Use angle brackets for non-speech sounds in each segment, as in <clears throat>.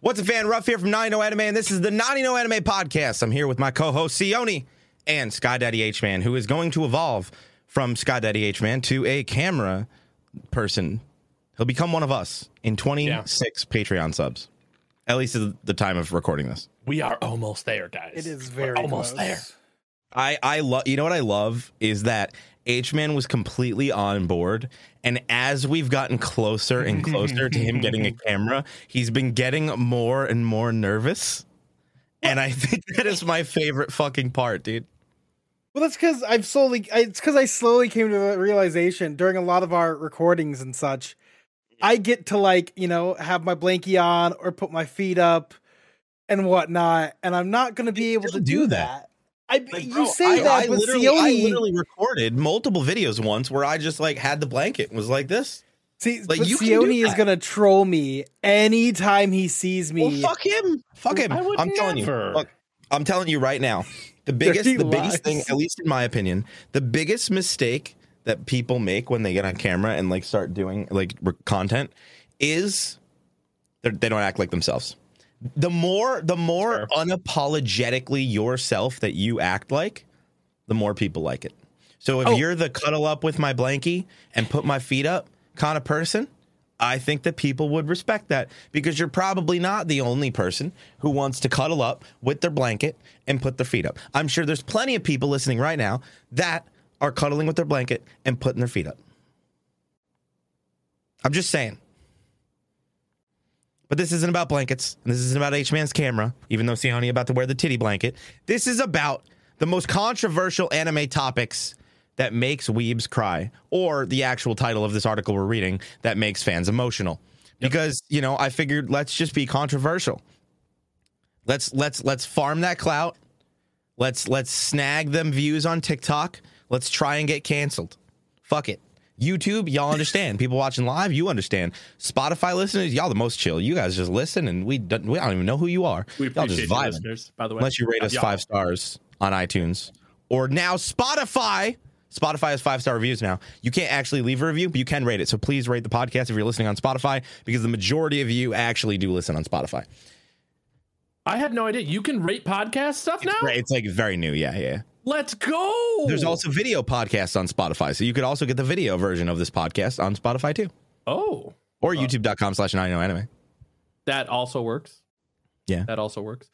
What's a fan? Ruff here from 90 No Anime, and this is the 90 No Anime podcast. I'm here with my co-host Sione and Sky Daddy H Man, who is going to evolve from Sky Daddy H Man to a camera person. He'll become one of us in 26 Patreon subs. At least at the time of recording this. We are almost there, guys. It is We're very almost close. there. I I love you know what I love is that H Man was completely on board, and as we've gotten closer and closer to him getting a <laughs> camera, he's been getting more and more nervous. And I think that is my favorite fucking part, dude. Well, that's because I've slowly. I, it's because I slowly came to the realization during a lot of our recordings and such. I get to like you know have my blankie on or put my feet up and whatnot, and I'm not going to be able to do, do that. that. I Like, you bro, say I, that, I but literally, I literally recorded multiple videos once where I just like had the blanket and was like this. see, like, but you can Sione is going to troll me anytime he sees me. Well, fuck him. Fuck him. I would I'm telling never. you. Look, I'm telling you right now. The <laughs> biggest, Dirty the biggest thing, at least in my opinion, the biggest mistake that people make when they get on camera and like start doing like re- content is they don't act like themselves. The more, the more Fair. unapologetically yourself that you act like, the more people like it. So if Oh. you're the cuddle up with my blankie and put my feet up kind of person, I think that people would respect that because you're probably not the only person who wants to cuddle up with their blanket and put their feet up. I'm sure there's plenty of people listening right now that are cuddling with their blanket and putting their feet up. I'm just saying. But this isn't about blankets. And this isn't about H Man's camera, even though Sione about to wear the titty blanket. This is about the most controversial anime topics that makes weebs cry, or the actual title of this article we're reading that makes fans emotional. Because, you know, I figured let's just be controversial. Let's let's let's farm that clout. Let's let's snag them views on TikTok. Let's try and get canceled. Fuck it. YouTube, y'all understand. People watching live, you understand. Spotify listeners, y'all the most chill. You guys just listen, and we don't, we don't even know who you are. We y'all appreciate just vibing. listeners, by the way. Unless you rate us Y'all. five stars on iTunes or now Spotify. Spotify has five star reviews now. You can't actually leave a review, but you can rate it. So please rate the podcast if you're listening on Spotify because the majority of you actually do listen on Spotify. I had no idea. You can rate podcast stuff now? Right, It's like very new. Yeah, yeah. Let's go. There's also video podcasts on Spotify. So you could also get the video version of this podcast on Spotify too. Oh, Or youtube.com slash 90 anime. that also works. Yeah. That also works.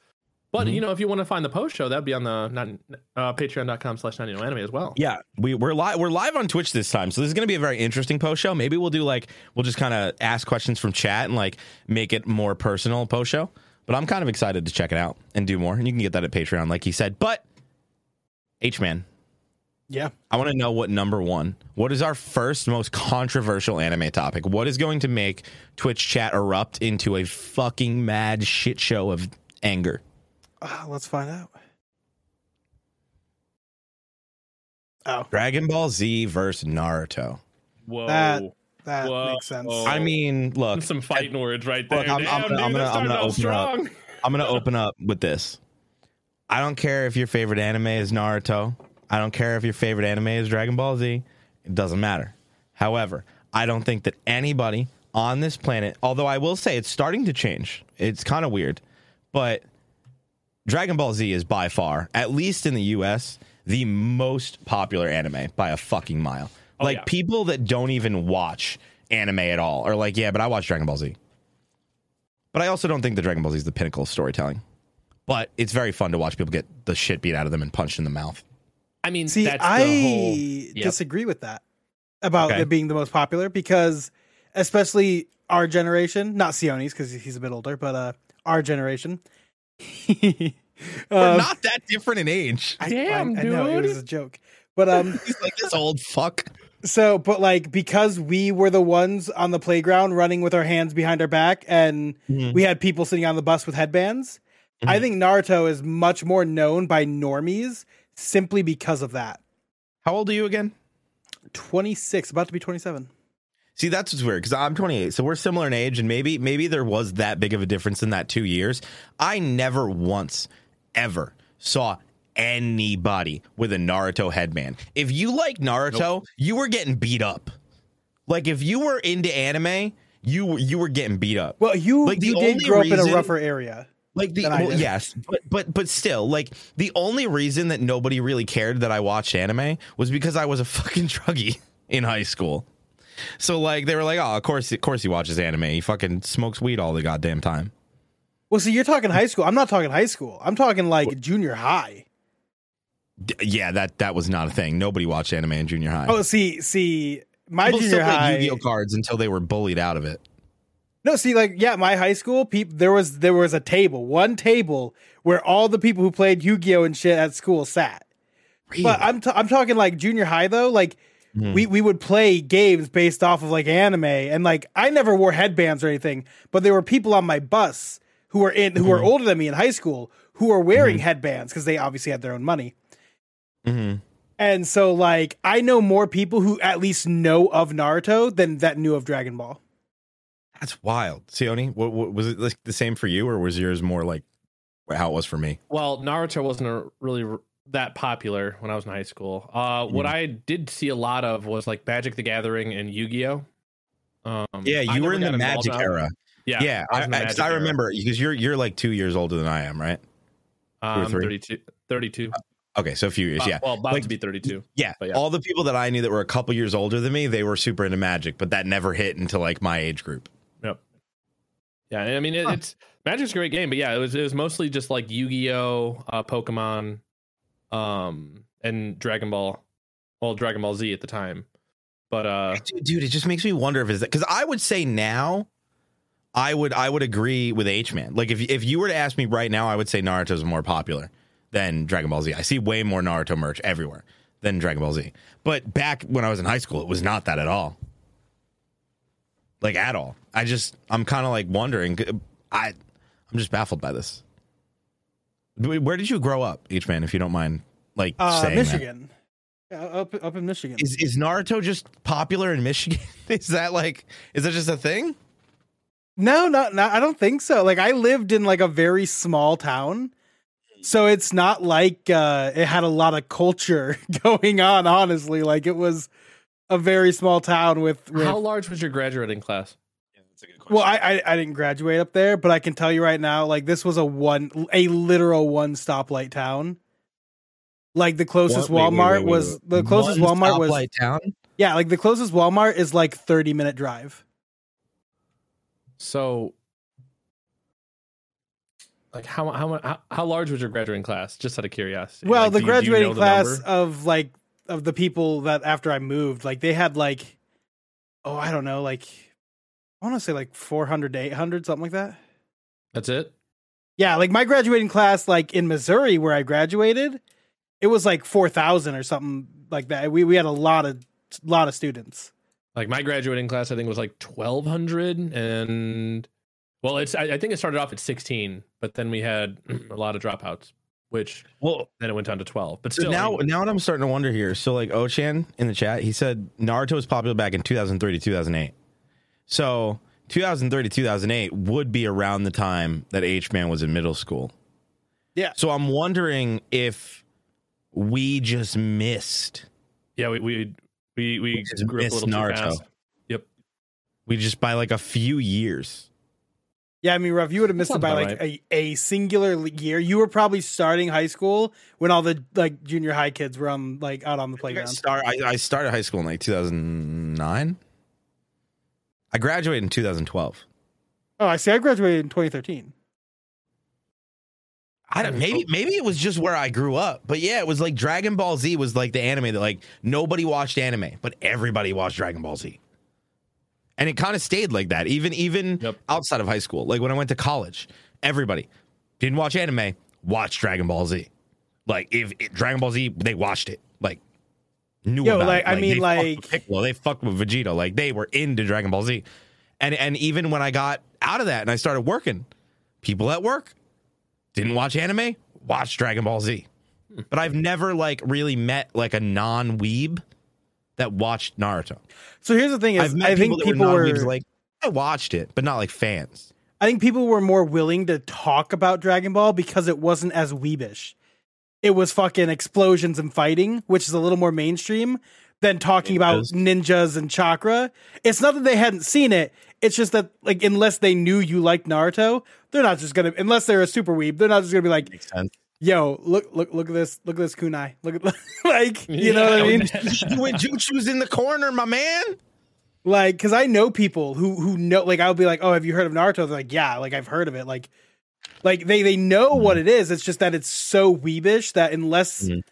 But, Mhm. you know, if you want to find the post show, that'd be on the not, uh, patreon.com slash 90 anime as well. Yeah, we, we're live. We're live on Twitch this time, so this is going to be a very interesting post show. Maybe we'll do like we'll just kind of ask questions from chat and like make it more personal post show. But I'm kind of excited to check it out and do more. And you can get that at Patreon, like he said. But H man, yeah, I want to know what number one. What is our first most controversial anime topic? What is going to make Twitch chat erupt into a fucking mad shit show of anger? Ah, let's find out. Oh, Dragon Ball Z versus Naruto. Whoa. That- that Whoa. makes sense. I mean, look, Some fighting words right there. Look, I'm- I'm Damn, gonna- I'm gonna- I'm gonna started out open up. I'm gonna open up with this. I don't care if your favorite anime is Naruto. I don't care if your favorite anime is Dragon Ball Z. It doesn't matter. However, I don't think that anybody on this planet, although I will say it's starting to change. It's kind of weird, but Dragon Ball Z is by far, at least in the US, the most popular anime by a fucking mile. Oh, like yeah. people that don't even watch anime at all are like, yeah, but I watch Dragon Ball Z. But I also don't think that Dragon Ball Z is the pinnacle of storytelling. But it's very fun to watch people get the shit beat out of them and punched in the mouth. I mean, See, that's I the whole. Yep. disagree with that about Okay. it being the most popular because, especially our generation, not Sione's because he's a bit older, but uh, our generation. We're <laughs> Um, not that different in age. I, Damn, I, I know it was a joke, but um, <laughs> He's like this old fuck. so but like because we were the ones on the playground running with our hands behind our back, and Mhm. we had people sitting on the bus with headbands. I Mhm. think Naruto is much more known by normies simply because of that. How old are you again? Twenty six, about to be twenty seven. See, that's what's weird because I'm 28, so we're similar in age, and maybe maybe there was that big of a difference in that two years. I never once ever saw anybody with a Naruto headband. If you like Naruto, you were getting beat up. Like if you were into anime you you were getting beat up. Well, you Like, you did only grow up in a rougher area. Like the well, yes, but but but still, like the only reason that nobody really cared that I watched anime was because I was a <laughs> fucking druggie in high school. So like they were like, oh, of course, of course he watches anime. He fucking smokes weed all the goddamn time. Well, see, you're talking high school. I'm not talking high school. I'm talking like junior high. D- yeah, that that was not a thing. Nobody watched anime in junior high. Oh, see, see, my People junior high. Yu-Gi-Oh cards until they were bullied out of it. No, see, like yeah, my high school peop there was there was a table, one table where all the people who played Yu Gi Oh and shit at school sat. But I'm t- I'm talking like junior high though. Like Hmm. we we would play games based off of like anime, and like I never wore headbands or anything, but there were people on my bus who were in who Hmm. were older than me in high school who were wearing headbands because they obviously had their own money. Mhm. And so like I know more people who at least know of Naruto than that knew of Dragon Ball. That's wild. Sione, what, what was it like the same for you, or was yours more like how it was for me? Well, Naruto wasn't really that popular when I was in high school. Uh, what Mm. I did see a lot of was like Magic the Gathering and Yu Gi Oh. Um, Yeah, I you were in the Magic era. Yeah, Yeah, I I, was in the I, 'cause Magic I remember because you're you're like two years older than I am, right? Um, or three? 32, 32. Okay, so a few years, Uh, yeah. well, about Like- to be 32. Yeah, yeah. all the people that I knew that were a couple years older than me, they were super into Magic, but that never hit into like my age group. Yeah, I mean it, it's Magic's a great game, but yeah, it was it was mostly just like Yu Gi Oh, uh, Pokemon, um, and Dragon Ball, well, Dragon Ball Z at the time. But uh, Dude, dude, it just makes me wonder if it's because I would say now, I would I would agree with H Man. Like if if you were to ask me right now, I would say Naruto is more popular than Dragon Ball Z. I see way more Naruto merch everywhere than Dragon Ball Z. But back when I was in high school, it was not that at all. Like at all. I just I'm kind of like wondering. I I'm just baffled by this. Where did you grow up, H Man? If you don't mind, like Uh, saying that? Michigan. Yeah, up up in Michigan. Is is Naruto just popular in Michigan? <laughs> is that like is that just a thing? No, not, not I don't think so. Like I lived in like a very small town. So it's not like uh it had a lot of culture <laughs> going on, honestly. Like it was a very small town with, with how large was your graduating class? Well, I, I I didn't graduate up there, but I can tell you right now, like this was a one a literal one stoplight town. Like the closest What? Wait, wait, Walmart wait, wait, was the closest One Walmart was town. yeah, like the closest Walmart is like thirty minute drive. So, like how how how, how large was your graduating class? Just out of curiosity. Well, Like, the do you- do you graduating know the class number? of like of the people that after I moved, like they had like oh, I don't know, like I want to say like 400 to 800 something like that. That's it. Yeah, like my graduating class like in Missouri where I graduated, it was like 4000 or something like that. We we had a lot of lot of students. Like my graduating class, I think was like twelve hundred, and well, it's I, I think it started off at sixteen, but then we had <clears throat> a lot of dropouts, which Well, then it went down to twelve. But so still, now I now what I'm starting to wonder here. So like Ochan in the chat, he said Naruto was popular back in 2003 to 2008. So 2003 to 2008 would be around the time that H Man was in middle school. Yeah. So I'm wondering if we just missed. yeah, we we we, we just grew up a missed little too Naruto. fast. Yep. We just by like a few years. Yeah, I mean, Ruff, you would have missed it by about like a, a singular year. You were probably starting high school when all the like junior high kids were on like out on the I, playground. start, I, I started high school in like 2009. I graduated in 2012. Oh, I see. I graduated in 2013. I don't maybe oh. maybe it was just where I grew up. But yeah, it was like Dragon Ball Z was like the anime that like nobody watched anime, but everybody watched Dragon Ball Z. And it kind of stayed like that, even even Yep. outside of high school. Like when I went to college, everybody didn't watch anime, watched Dragon Ball Z. Like if it, Dragon Ball Z, they watched it. Like knew Yo, about like, it. I mean, they fucked like- Piccolo, they fucked with Vegeta. Like they were into Dragon Ball Z. And and even when I got out of that and I started working, people at work didn't watch anime, watched Dragon Ball Z. But I've never like really met like a non-weeb that watched Naruto. So here's the thing: is I think people, people were, were, like I watched it, but not like fans. I think people were more willing to talk about Dragon Ball because it wasn't as weebish. It was fucking explosions and fighting, which is a little more mainstream. than talking about Ninjas. ninjas and chakra. It's not that they hadn't seen it. It's just that like unless they knew you liked Naruto, they're not just gonna unless they're a super weeb, they're not just gonna be like, Makes sense. yo, look look look at this, look at this kunai. Look at <laughs> like you know what I Yeah. mean? <laughs> when Jutsu's in the corner, my man. Like, because I know people who who know like I'll be like, Oh, have you heard of Naruto? They're like, Yeah, like I've heard of it. Like like they they know Mm-hmm. what it is. It's just that it's so weebish that unless Mhm.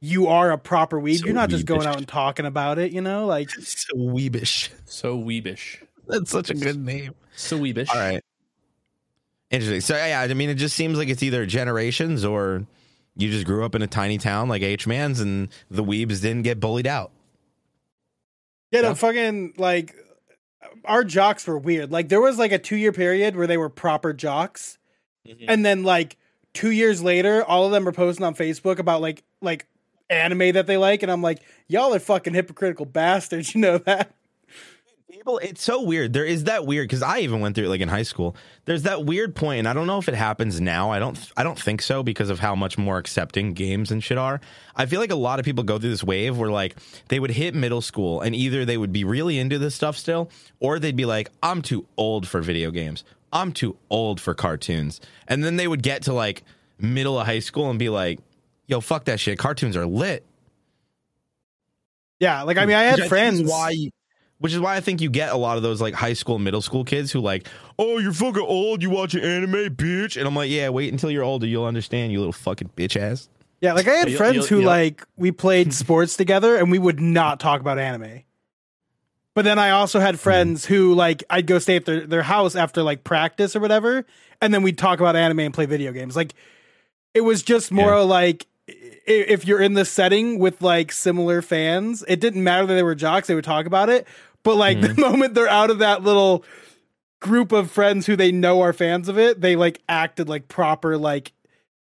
you are a proper weeb, So you're not just going out and talking about it, you know? Like <laughs> So weebish. So weebish. That's such a good name. So weebish. All right. Interesting. So yeah, I mean, it just seems like it's either generations or you just grew up in a tiny town like H Man's, and the weebs didn't get bullied out. Yeah, no, Yeah. fucking like our jocks were weird. Like there was like a two year period where they were proper jocks, Mm-hmm. and then like two years later, all of them are posting on Facebook about like like anime that they like, and I'm like, y'all are fucking hypocritical bastards. <laughs> You know that? People, it's so weird. There is that weird because I even went through it like in high school. There's that weird point, and I don't know if it happens now. I don't. I don't think so because of how much more accepting games and shit are. I feel like a lot of people go through this wave where like they would hit middle school, and either they would be really into this stuff still, or they'd be like, "I'm too old for video games. I'm too old for cartoons." And then they would get to like middle of high school and be like, "Yo, fuck that shit. Cartoons are lit." Yeah, like I mean, I had Which friends. is why, which is why I think you get a lot of those like high school, middle school kids who like, oh, you're fucking old. You watching anime, bitch? And I'm like, yeah, wait until you're older, you'll understand. You little fucking bitch ass. Yeah, like I had You'll- friends you'll- who you'll- like we played sports together and we would not talk about anime. But then I also had hmm. friends who like I'd go stay at their, their house after like practice or whatever, and then we'd talk about anime and play video games. Like it was just more like if you're in the setting with like similar fans, it didn't matter that they were jocks, they would talk about it. But like the hmm. <laughs> moment they're out of that little group of friends who they know are fans of it, they like acted like proper like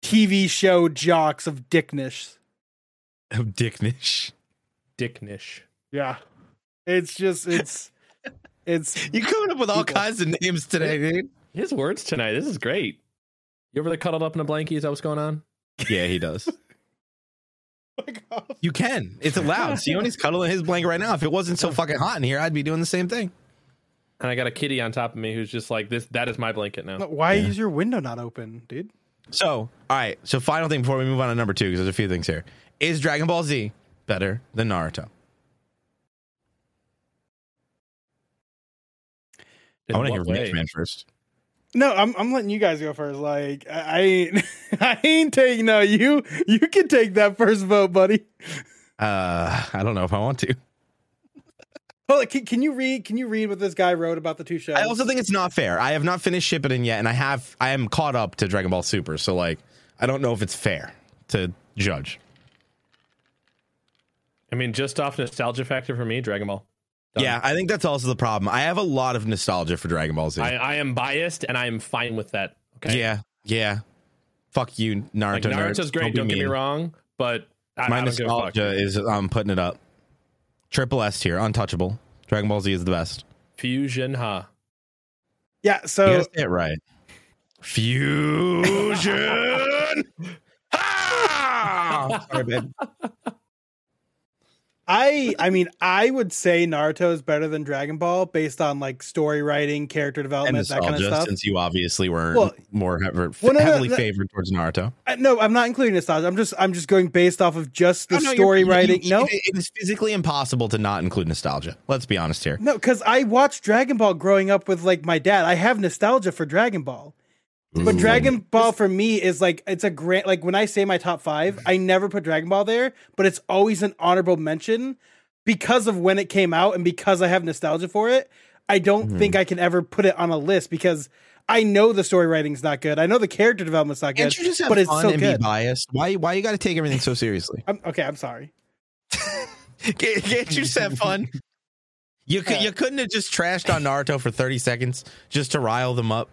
TV show jocks of dicknish. Of Dicknish. Dicknish. Yeah. It's just it's it's <laughs> You coming up with all People. kinds of names today, dude? His words tonight. This is great. You ever there cuddled up in a blankie? Is that what's going on? Yeah, he does. <laughs> Oh you can. It's allowed. <laughs> Sione's cuddling his blanket right now. If it wasn't so fucking hot in here, I'd be doing the same thing. And I got a kitty on top of me who's just like this. That is my blanket now. why is your window not open, dude? So, all right. So, final thing before we move on to number two, because there's a few things here. Is Dragon Ball Z better than Naruto? In I want to hear from way? H Man first. No, I'm I'm letting you guys go first. Like I, I ain't <laughs> I ain't taking no you you can take that first vote, buddy. Uh, I don't know if I want to. Hold on, can, can you read can you read what this guy wrote about the two shows? I also think it's not fair. I have not finished Shippuden yet, and I have I am caught up to Dragon Ball Super. So like, I don't know if it's fair to judge. I mean, just off nostalgia factor for me, Dragon Ball. Done. Yeah, I think that's also the problem. I have a lot of nostalgia for Dragon Ball Z. I, I am biased and I am fine with that. Okay. Yeah, yeah. Fuck you, Naruto. Like, nerd. Naruto's great. be Don't get me wrong, but I, My I don't give a fuck. nostalgia is I'm putting it up. Triple S tier, untouchable. Dragon Ball Z is the best. Fusion, huh? yeah, so gotta say it right. Fusion. ah! <laughs> <laughs> Sorry, babe. <laughs> I I mean I would say Naruto is better than Dragon Ball based on like story writing, character development, that kind of stuff. since you obviously were Well- more heavily, Well, no, no, heavily no. favored towards Naruto. I- no, I'm not including nostalgia. I'm just I'm just going based off of just the Oh, no, story writing. you- no, it is physically impossible to not include nostalgia. Let's be honest here. No, because I watched Dragon Ball growing up with like my dad. I have nostalgia for Dragon Ball. But Dragon Ball for me is like it's a great like when I say my top five, I never put Dragon Ball there, but it's always an honorable mention because of when it came out and because I have nostalgia for it. I don't Mm-hmm. think I can ever put it on a list because I know the story writing's not good. I know the character development's not Can't good, you just have but it's fun so and good. be biased? Why? Why you got to take everything so seriously? I'm, okay, I'm sorry. <laughs> can't, can't you just have fun? <laughs> You could, you couldn't have just trashed on Naruto for thirty seconds just to rile them up.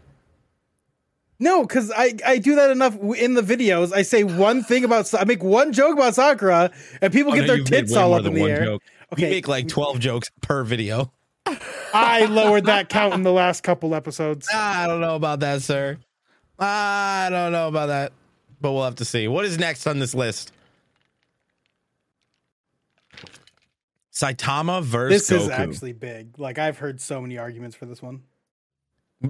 No, because I, I do that enough in the videos. I say one thing about I make one joke about Sakura, and people Oh, get no, their tits all up in the air. joke. Okay. You make like twelve jokes per video. <laughs> I lowered that count in the last couple episodes. I don't know about that, sir. I don't know about that, but we'll have to see. What is next on this list? Saitama versus This Goku. is actually big. Like I've heard so many arguments for this one.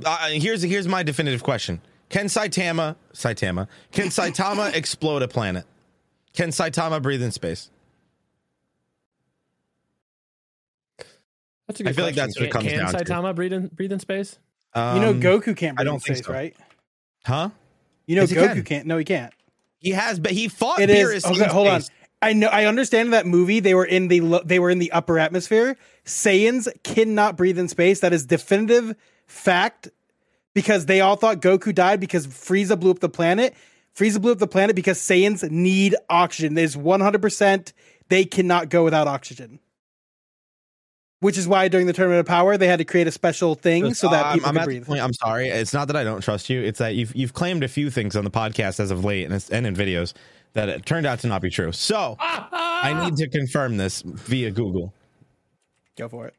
Uh, here's here's my definitive question: Can Saitama Saitama can Saitama <laughs> explode a planet? Can Saitama breathe in space? That's a good I feel like that's what it Can- comes can down to. Can Saitama breathe in breathe in space? Um, you know, Goku can't I breathe don't in think space, so. right? huh? You know, Yes, Goku can. can. not No, he can't. He has, but he fought It Beerus is. Okay, in hold on. I know. I understand that movie. They were in the lo- they were in the upper atmosphere. Saiyans cannot breathe in space. That is definitive fact. Because they all thought Goku died because Frieza blew up the planet. Frieza blew up the planet because Saiyans need oxygen. There's 100 percent they cannot go without oxygen. Which is why during the tournament of power they had to create a special thing so that I'm- people I'm, could breathe. point- I'm sorry. It's not that I don't trust you. It's that you've you've claimed a few things on the podcast as of late and, it's, and in videos that it turned out to not be true. So <laughs> I need to confirm this via Google. Go for it.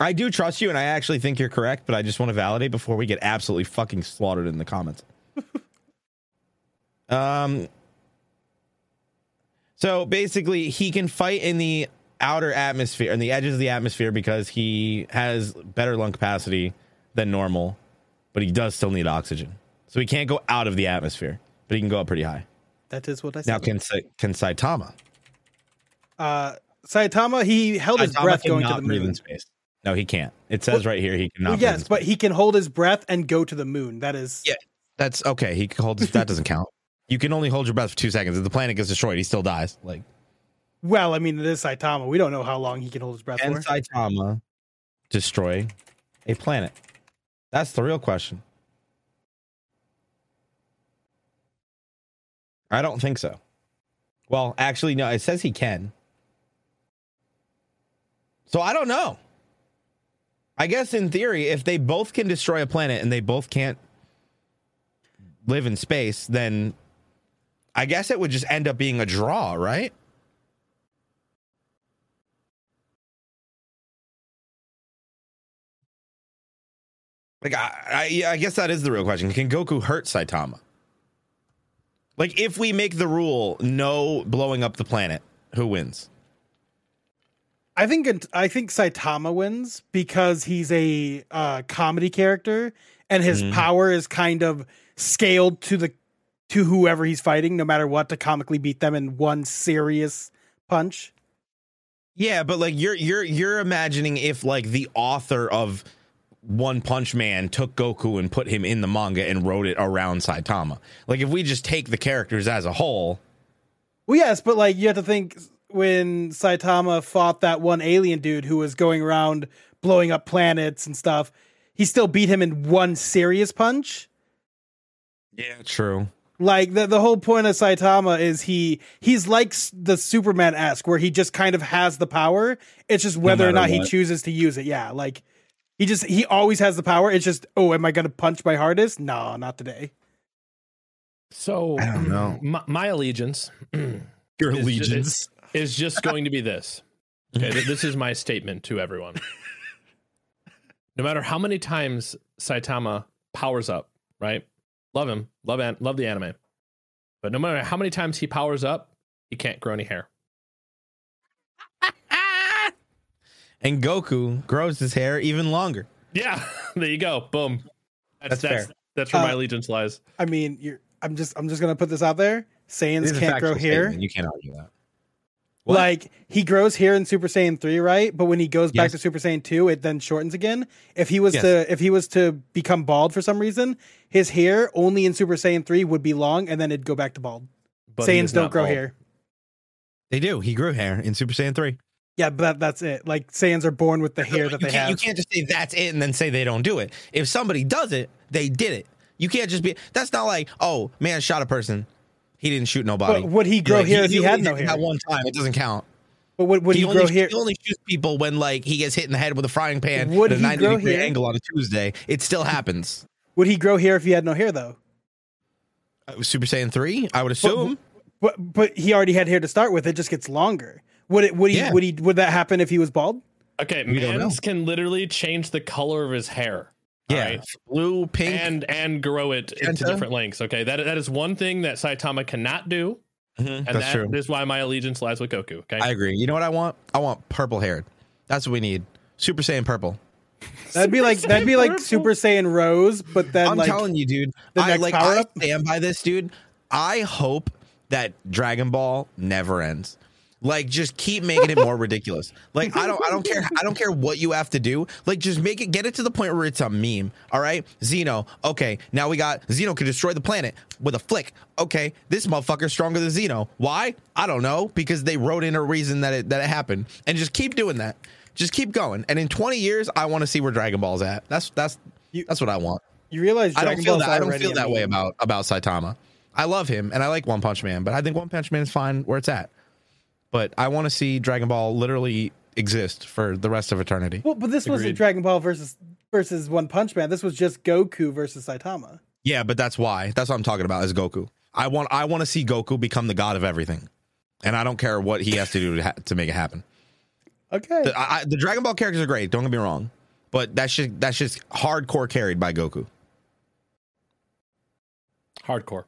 I do trust you, and I actually think you're correct, but I just want to validate before we get absolutely fucking slaughtered in the comments. <laughs> um. So basically, he can fight in the outer atmosphere, in the edges of the atmosphere, because he has better lung capacity than normal, but he does still need oxygen. So he can't go out of the atmosphere, but he can go up pretty high. That is what I said. Now, can can Saitama? uh, Saitama, he held his breath going to the moon. in space. No, he can't. It says right here he cannot. Well, yes, but he can hold his breath and go to the moon. That is Yeah. That's okay. He can holds that doesn't count. <laughs> You can only hold your breath for two seconds. If the planet gets destroyed, he still dies. Like well, I mean, it is Saitama. We don't know how long he can hold his breath can for. Saitama destroy a planet? That's the real question. I don't think so. Well, actually, no. It says he can. So I don't know. I guess in theory, if they both can destroy a planet and they both can't live in space, then I guess it would just end up being a draw, right? Like I, I, I guess that is the real question. Can Goku hurt Saitama? Like if we make the rule no blowing up the planet, who wins? I think I think Saitama wins because he's a uh, comedy character and his Mhm. power is kind of scaled to the to whoever he's fighting, no matter what, to comically beat them in one serious punch. Yeah, but like you're you're you're imagining if like the author of One Punch Man took Goku and put him in the manga and wrote it around Saitama. Like if we just take the characters as a whole, Well, yes, but like you have to think when Saitama fought that one alien dude who was going around blowing up planets and stuff, he still beat him in one serious punch. yeah, true. Like the the whole point of Saitama is he he's like the Superman esque where he just kind of has the power. It's just whether or matter not he chooses to use it. Yeah, like he just he always has the power. It's just oh, am I gonna punch my hardest? No, not today. So I don't know. <clears throat> My, my allegiance <clears throat> Your is ju- is just going to be this. <laughs> Okay, this is my statement to everyone. <laughs> No matter how many times Saitama powers up, right? Love him, love an- love the anime, but no matter how many times he powers up, he can't grow any hair. <laughs> and Goku grows his hair even longer. Yeah, there you go. Boom. That's That's that's fair. that's, where my Uh, allegiance lies. I mean, you're I'm just I'm just gonna put this out there. Saiyans can't grow hair. You can't argue that. What? Like he grows hair in Super Saiyan 3, right? But when he goes back to Super Saiyan 2, it then shortens again. If he was Yes. to if he was to become bald for some reason, his hair only in Super Saiyan 3 would be long and then it'd go back to bald. But Saiyans don't grow bald. hair. They do. He grew hair in Super Saiyan 3. Yeah, but that, that's it. Like Saiyans are born with the hair that they have. You can't just say that's it and then say they don't do it. If somebody does it, they did it. You can't just be. That's not like, oh man, shot a person. He didn't shoot nobody. But would he grow Like, hair if he had no hair? That one time, it doesn't count. But would, would he, only, grow hair? He only shoots people when like he gets hit in the head with a frying pan Would at a he ninety grow degree hair? angle on a Tuesday. It still happens. Would he grow hair if he had no hair though? Uh, Super Saiyan three, I would assume. But but he already had hair to start with. It just gets longer. Would it? Would he? Yeah. Would he? Would that happen if he was bald? Okay, We mans can literally change the color of his hair. Yeah, alright? blue, pink. and and grow it into different lengths. Okay, that that is one thing that Saitama cannot do. Mm-hmm. and That's that, true. is why my allegiance lies with Goku. Okay, I agree. You know what I want? I want purple haired. That's what we need. Super Saiyan purple. That'd be like that'd be like Super Saiyan Rose, but then I'm like telling you, dude. the I next like power I up? stand by this, dude. I hope that Dragon Ball never ends. Like, just keep making it more <laughs> ridiculous. Like, I don't, I don't care, I don't care what you have to do. Like, just make it, get it to the point where it's a meme. All right, Zeno. Okay, now we got Zeno could destroy the planet with a flick. Okay, this motherfucker's stronger than Zeno. Why? I don't know. Because they wrote in a reason that it that it happened, and just keep doing that. Just keep going. And in 20 years, I want to see where Dragon Ball's at. That's that's You- that's what I want. you realize I don't feel Ball's that. I don't feel that way about about Saitama. I love him and I like One Punch Man, but I think One Punch Man is fine where it's at. But I want to see Dragon Ball literally exist for the rest of eternity. Well, but this wasn't Dragon Ball versus versus One Punch Man. This was just Goku versus Saitama. Yeah, but that's why. That's what I'm talking about is Goku. I want I want to see Goku become the god of everything, and I don't care what he has to do to, ha- to make it happen. Okay. The, I, I- the Dragon Ball characters are great. Don't get me wrong, but that's just that's just hardcore carried by Goku. hardcore.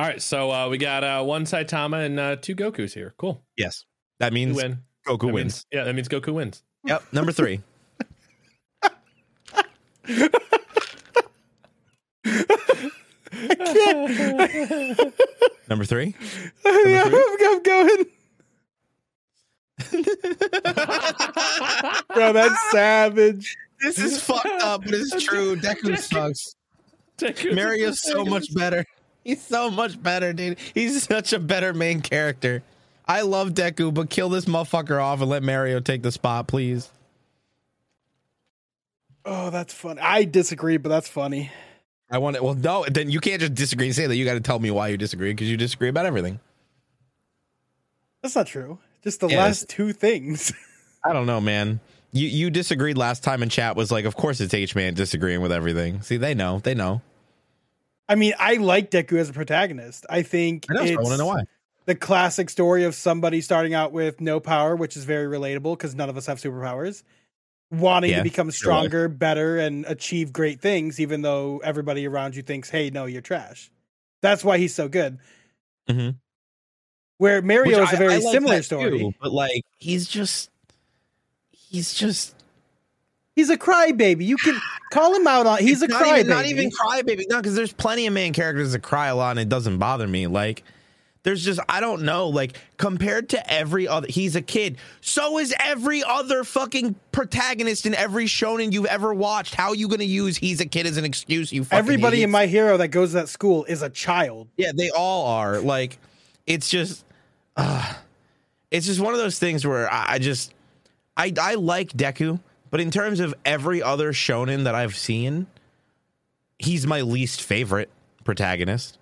All right, so uh, we got uh, one Saitama and uh, two Gokus here. Cool. Yes, that means win. Goku That wins. means, yeah, that means Goku wins. Yep, number three. <laughs> <laughs> number three. yeah, I'm, I'm going. <laughs> Bro, that's savage. This is fucked up, but it's true. Deku sucks. Deku's Mirio's so much better. He's so much better, dude. He's such a better main character. I love Deku, but kill this motherfucker off and let Mirio take the spot, please. Oh, that's funny. I disagree, but that's funny. I want it. Well, no, then you can't just disagree and say that. You got to tell me why you disagree because you disagree about everything. That's not true. Just the Yeah, last two things. <laughs> I don't know, man. You you disagreed last time in chat was like, of course it's H man disagreeing with everything. See, they know, they know. I mean, I like Deku as a protagonist. I think I know. I want to know why. the classic story of somebody starting out with no power, which is very relatable because none of us have superpowers, wanting Yeah, to become stronger, better, and achieve great things, even though everybody around you thinks, "Hey, no, you're trash." That's why he's so good. Mhm. Where Mirio Which is a I- very I like similar story. too, but like he's just, he's just He's a crybaby. You can call him out on. He's a It's crybaby. even, not even crybaby. No, because there's plenty of main characters that cry a lot, and it doesn't bother me. Like, there's just I don't know. Like compared to every other, he's a kid. So is every other fucking protagonist in every shonen you've ever watched. How are you going to use he's a kid as an excuse? You fucking Everybody in my hero that goes to that school is a child. Yeah, they all are. Like, it's just, uh, it's just one of those things where I, I just, I, I like Deku, but in terms of every other shonen that I've seen, he's my least favorite protagonist.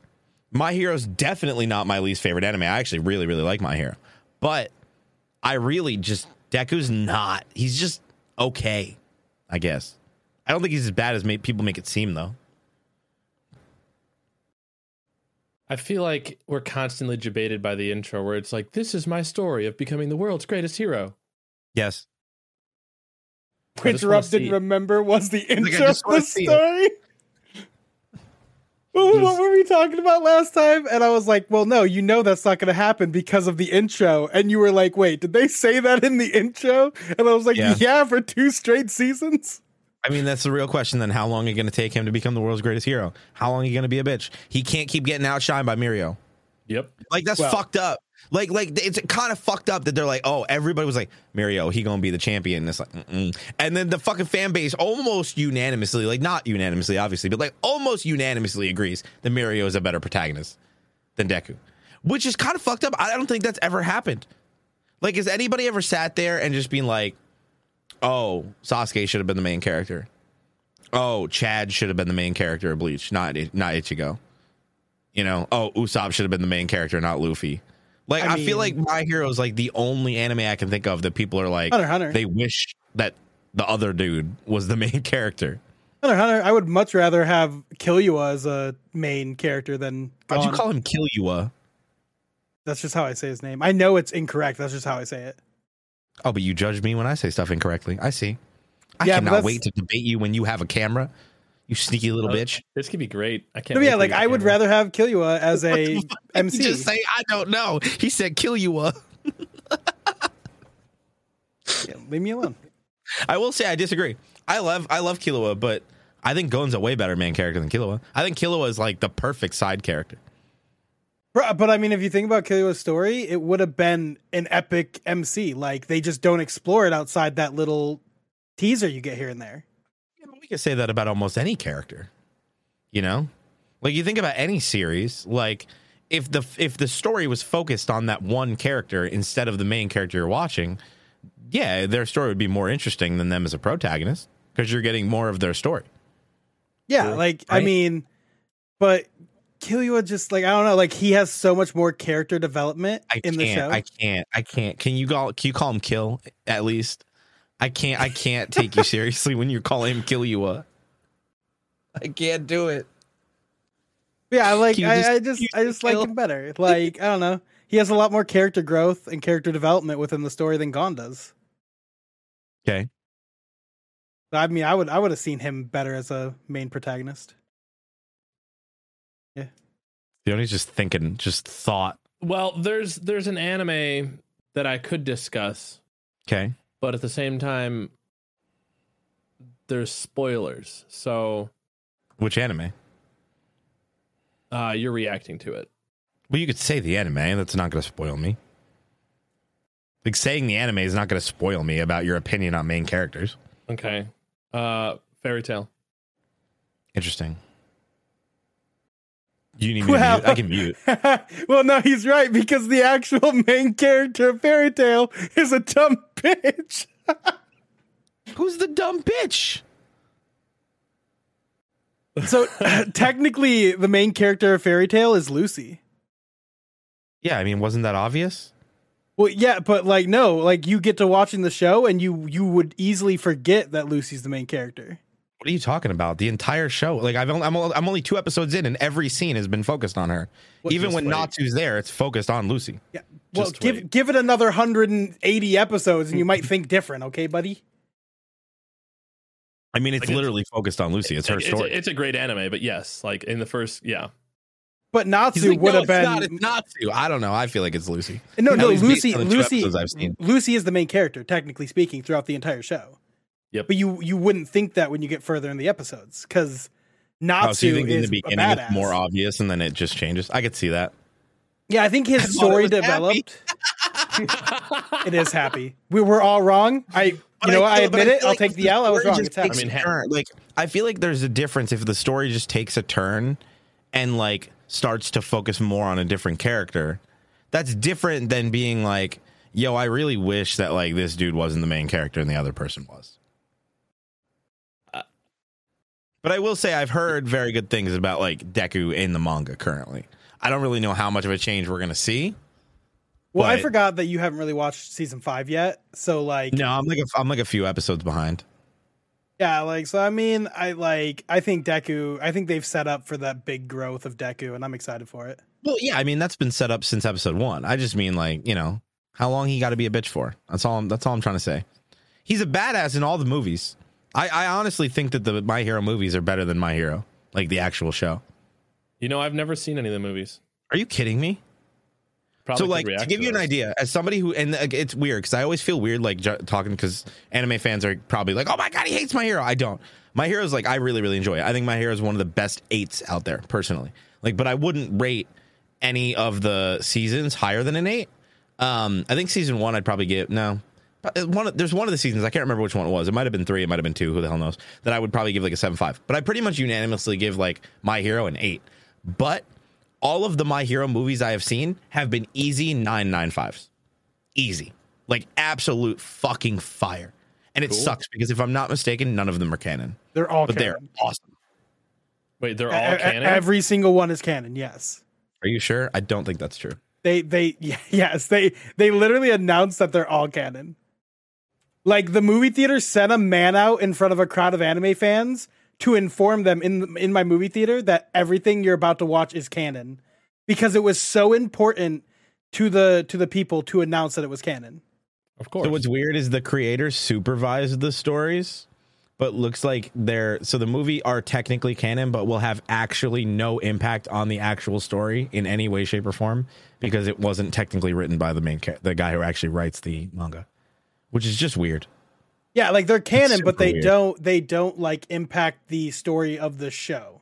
My Hero's definitely not my least favorite anime. I actually really, really like My Hero, but I really just Deku's not. He's just okay, I guess. I don't think he's as bad as people make it seem, though. I feel like we're constantly debated by the intro where it's like, this is my story of becoming the world's greatest hero. Yes. I Which wanna Rob didn't see- remember was the intro just of the see it. story. <laughs> What, what were we talking about last time? And I was like, well, no, you know that's not going to happen because of the intro. And you were like, wait, did they say that in the intro? And I was like, Yeah. yeah, for two straight seasons. I mean, that's the real question then. How long are you going to take him to become the world's greatest hero? How long are you going to be a bitch? He can't keep getting outshined by Mirio. Yep. Like, that's Well- fucked up. Like, like it's kind of fucked up that they're like, oh, everybody was like, Mirio, he to be the champion. And it's like, mm-mm. and then the fucking fan base almost unanimously, like, not unanimously, obviously, but like almost unanimously agrees that Mirio is a better protagonist than Deku, which is kind of fucked up. I don't think that's ever happened. Like, has anybody ever sat there and just been like, oh, Sasuke should have been the main character? oh, Chad should have been the main character of Bleach, not not Ichigo. You know, oh, Usopp should have been the main character, not Luffy. Like, I I, feel like My Hero is like the only anime I can think of that people are like, Hunter, Hunter. they wish that the other dude was the <laughs> main character. Hunter, Hunter, I would much rather have Killua as a main character than. Why'd you call him Killua? That's just how I say his name. I know it's incorrect. That's just how I say it. Oh, but you judge me when I say stuff incorrectly. I see. I Yeah, cannot wait to debate you when you have a camera. You sneaky little Uh, bitch. This could be great. I can't. No, wait yeah, like you to I would camera. rather have Killua as <laughs> a He MC. just say I don't know. He said kill you up. Yeah, leave me alone. I will say I disagree. I love I love Killua, but I think Gon's a way better main character than Killua. I think Killua is like the perfect side character. But I mean, if you think about Killua's story, it would have been an epic MC. Like they just don't explore it outside that little teaser you get here and there. Yeah, but could say that about almost any character. You know? Like you think about any series, like if the if the story was focused on that one character instead of the main character you're watching, yeah, their story would be more interesting than them as a protagonist because you're getting more of their story. Yeah, True. like I mean, but Killua just like I don't know, like he has so much more character development I in can't. the show. I can't. I can't. Can you call? Can you call him Kill at least? I can't. I can't take you seriously when you call him Kill you. Uh, I can't do it. yeah, I like Can I, just- I just I just like him better. Like I don't know, he has a lot more character growth and character development within the story than Gon does. Okay. I mean, I would I would have seen him better as a main protagonist. Sione's just thinking. Just thought. Well, there's there's an anime that I could discuss, Okay. But at the same time, there's spoilers. So Which anime? uh, you're reacting to it. Well, you could say the anime. That's not going to spoil me. Like saying the anime is not going to spoil me about your opinion on main characters. Okay. Uh, Fairy Tail. Interesting. You need me Well, to mute? I can mute. <laughs> well, no, he's right because the actual main character of Fairy Tail is a dumb bitch. <laughs> Who's the dumb bitch? So <laughs> technically, the main character of Fairy Tail is Lucy. Yeah, I mean, wasn't that obvious? Well, yeah, but like no, like you get to watching the show and you you would easily forget that Lucy's the main character. What are you talking about? The entire show, like I've only, I'm, only- I'm only two episodes in, and every scene has been focused on her. Well, Even when wait. Natsu's there, it's focused on Lucy. Yeah. Well, Just give wait. give it another 180 episodes and you might think different, okay, buddy? I mean, it's Like, it's- literally focused on Lucy. It's her It's, story. it's a great anime, but yes, like in the first, yeah. But He's Natsu like, would "No, have it's been not. It's Natsu. I don't know. I feel like it's Lucy. No, At no, Lucy on the two Lucy I've seen. Lucy is the main character technically speaking throughout the entire show. Yep. But you you wouldn't think that when you get further in the episodes cuz Oh, so Natsu you think in is the a beginning it's badass. more obvious, and then it just changes? I could see that. Yeah, I think his I thought it story developed. it is happy. We were all wrong. I you But know I feel- but admit it. I'll like take if the L. I was wrong. just takes I mean, a ha- turn. Like I feel like there's a difference if the story just takes a turn and like starts to focus more on a different character. That's different than being like, "Yo, I really wish that like this dude wasn't the main character and the other person was." Uh, But I will say I've heard very good things about like Deku in the manga currently. I don't really know how much of a change we're gonna see. well, I forgot that you haven't really watched season 5 yet. So like No, I'm like a, I'm like a few episodes behind. Yeah, like so. I mean, I like. I think Deku. I think they've set up for that big growth of Deku, and I'm excited for it. Well, yeah, I mean that's been set up since episode one. I just mean like you know how long he got to be a bitch for. That's all. I'm, that's all I'm trying to say. He's a badass in all the movies. I, I honestly think that the My Hero movies are better than My Hero, like the actual show. You know, I've never seen any of the movies. Are you kidding me? Probably so like to give you an idea, as somebody who and it's weird because I always feel weird like ju- talking because anime fans are probably like, oh my god, he hates My Hero. I don't. My Hero is like I really really enjoy it. I think My Hero is one of the best eights out there personally. Like, but I wouldn't rate any of the seasons higher than an eight. Um, I think season one I'd probably give no. But One of, there's one of the seasons I can't remember which one it was. It might have been three. It might have been two. Who the hell knows? That I would probably give like a seven five. But I pretty much unanimously give like My Hero an eight. But all of the My Hero movies I have seen have been easy nine nine fives, easy, like absolute fucking fire. And it Cool. sucks because if I'm not mistaken, none of them are canon, They're all but they're awesome. Wait, they're all e- canon. Every single one is canon. Yes. Are you sure? I don't think that's true. They they <laughs> yes they they literally announced that they're all canon. Like the movie theater sent a man out in front of a crowd of anime fans to inform them in in my movie theater that everything you're about to watch is canon because it was so important to the to the people to announce that it was canon. of course. So what's weird is the creators supervised the stories, but looks like they're so the movie are technically canon, but will have actually no impact on the actual story in any way, shape, or form because it wasn't technically written by the main ca- the guy who actually writes the manga, which is just weird. Yeah, like they're canon, but they weird. don't they don't like impact the story of the show.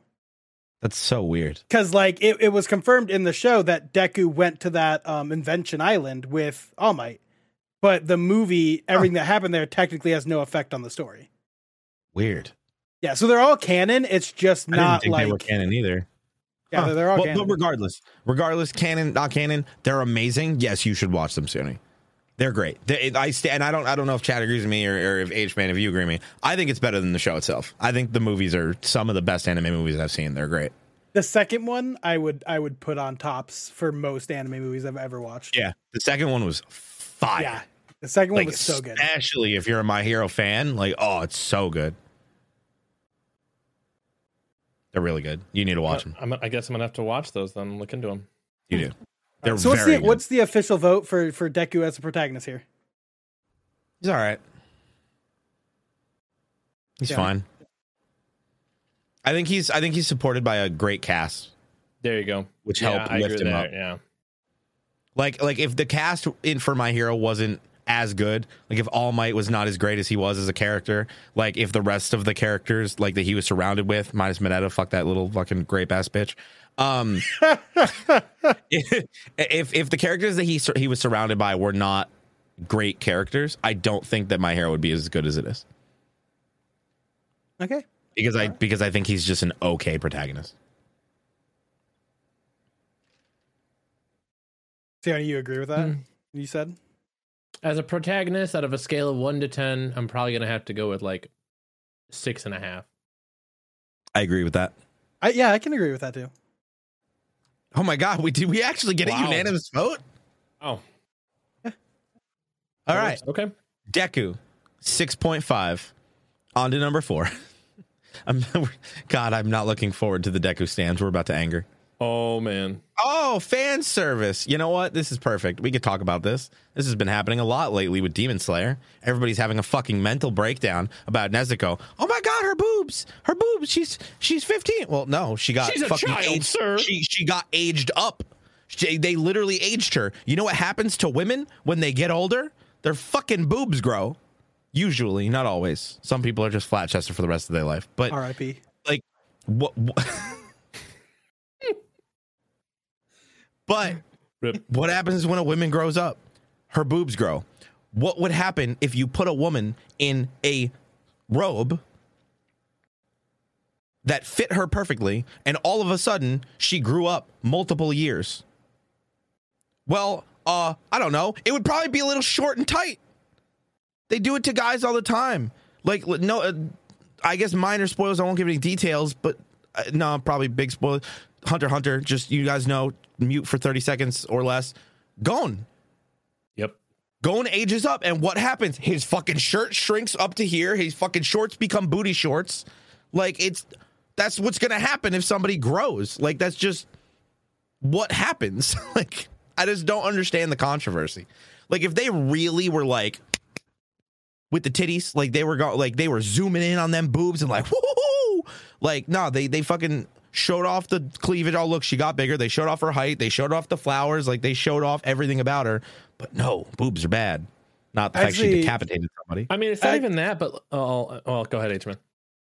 That's so weird. Because like it, it was confirmed in the show that Deku went to that um, Invention Island with All Might, but the movie, everything that happened there technically has no effect on the story. Weird. Yeah, so they're all canon. It's just I didn't think like they were canon either. yeah, Huh. they're, all Well. But regardless, regardless, canon, not canon, they're amazing. Yes, you should watch them, Sony. They're great. They, I st- and I don't I don't know if Chad agrees with me or, or if H man if you agree with me. I think it's better than the show itself. I think the movies are some of the best anime movies I've seen. They're great. the second one, I would I would put on tops for most anime movies I've ever watched. Yeah, the second one was fire. Yeah, the second one like was so good. especially if you're a My Hero fan. Like, oh, it's so good. They're really good. You need to watch them. I'm, I guess I'm gonna have to watch those then. Look into them. You do. They're So what's very the good. what's the official vote for for Deku as a protagonist here? He's all right. He's Yeah. fine. I think he's I think he's supported by a great cast, There you go. which Yeah, helped I lift him there, up. Yeah. Like like if the cast in for My Hero wasn't as good, like if All Might was not as great as he was as a character, like if the rest of the characters like that he was surrounded with, minus Mineta, fuck that little fucking grape ass bitch. Um, <laughs> if if the characters that he he was surrounded by were not great characters, I don't think that My Hero would be as good as it is. Okay. because I because I think he's just an okay protagonist. Tiana, you agree with that? Hmm. You said As a protagonist, out of a scale of one to ten, I'm probably gonna have to go with like six and a half. I agree with that. I, yeah, I can agree with that too. Oh my god, we did we actually get Wow. a unanimous vote? Oh, yeah. All right, Okay. Deku, six point five. On to number four. <laughs> I'm <laughs> God, I'm not looking forward to the Deku stands. We're about to anger. Oh man. Oh, fan service. You know what? This is perfect. We could talk about this. This has been happening a lot lately with Demon Slayer. Everybody's having a fucking mental breakdown about Nezuko. Oh my god, her boobs. Her boobs. She's she's 15. Well, no, she got She's a fucking child, aged, sir. She she got aged up. She, they literally aged her. You know what happens to women when they get older? Their fucking boobs grow. Usually, not always. Some people are just flat chested for the rest of their life. But R.I.P. like what, what <laughs> but Rip. what happens when a woman grows up? Her boobs grow. What would happen if you put a woman in a robe that fit her perfectly and all of a sudden she grew up multiple years? Well uh i don't know. It would probably be a little short and tight. They do it to guys all the time. Like no uh, I guess minor spoilers. I won't give any details, but Uh, no, probably big spoiler. Hunter Hunter, just you guys know, mute for 30 seconds or less. Gon. Yep. Gon ages up, and what happens? His fucking shirt shrinks up to here. His fucking shorts become booty shorts. Like it's that's what's gonna happen if somebody grows. Like that's just what happens. <laughs> like I just don't understand the controversy. Like if they really were like with the titties, like they were go- like they were zooming in on them boobs and like <laughs> like no, they they fucking showed off the cleavage. Oh look, she got bigger. They showed off her height. They showed off the flowers. Like they showed off everything about her. But no, boobs are bad. Not the fact she decapitated somebody. I mean, it's not I- even that, but oh, oh, oh go ahead, H man.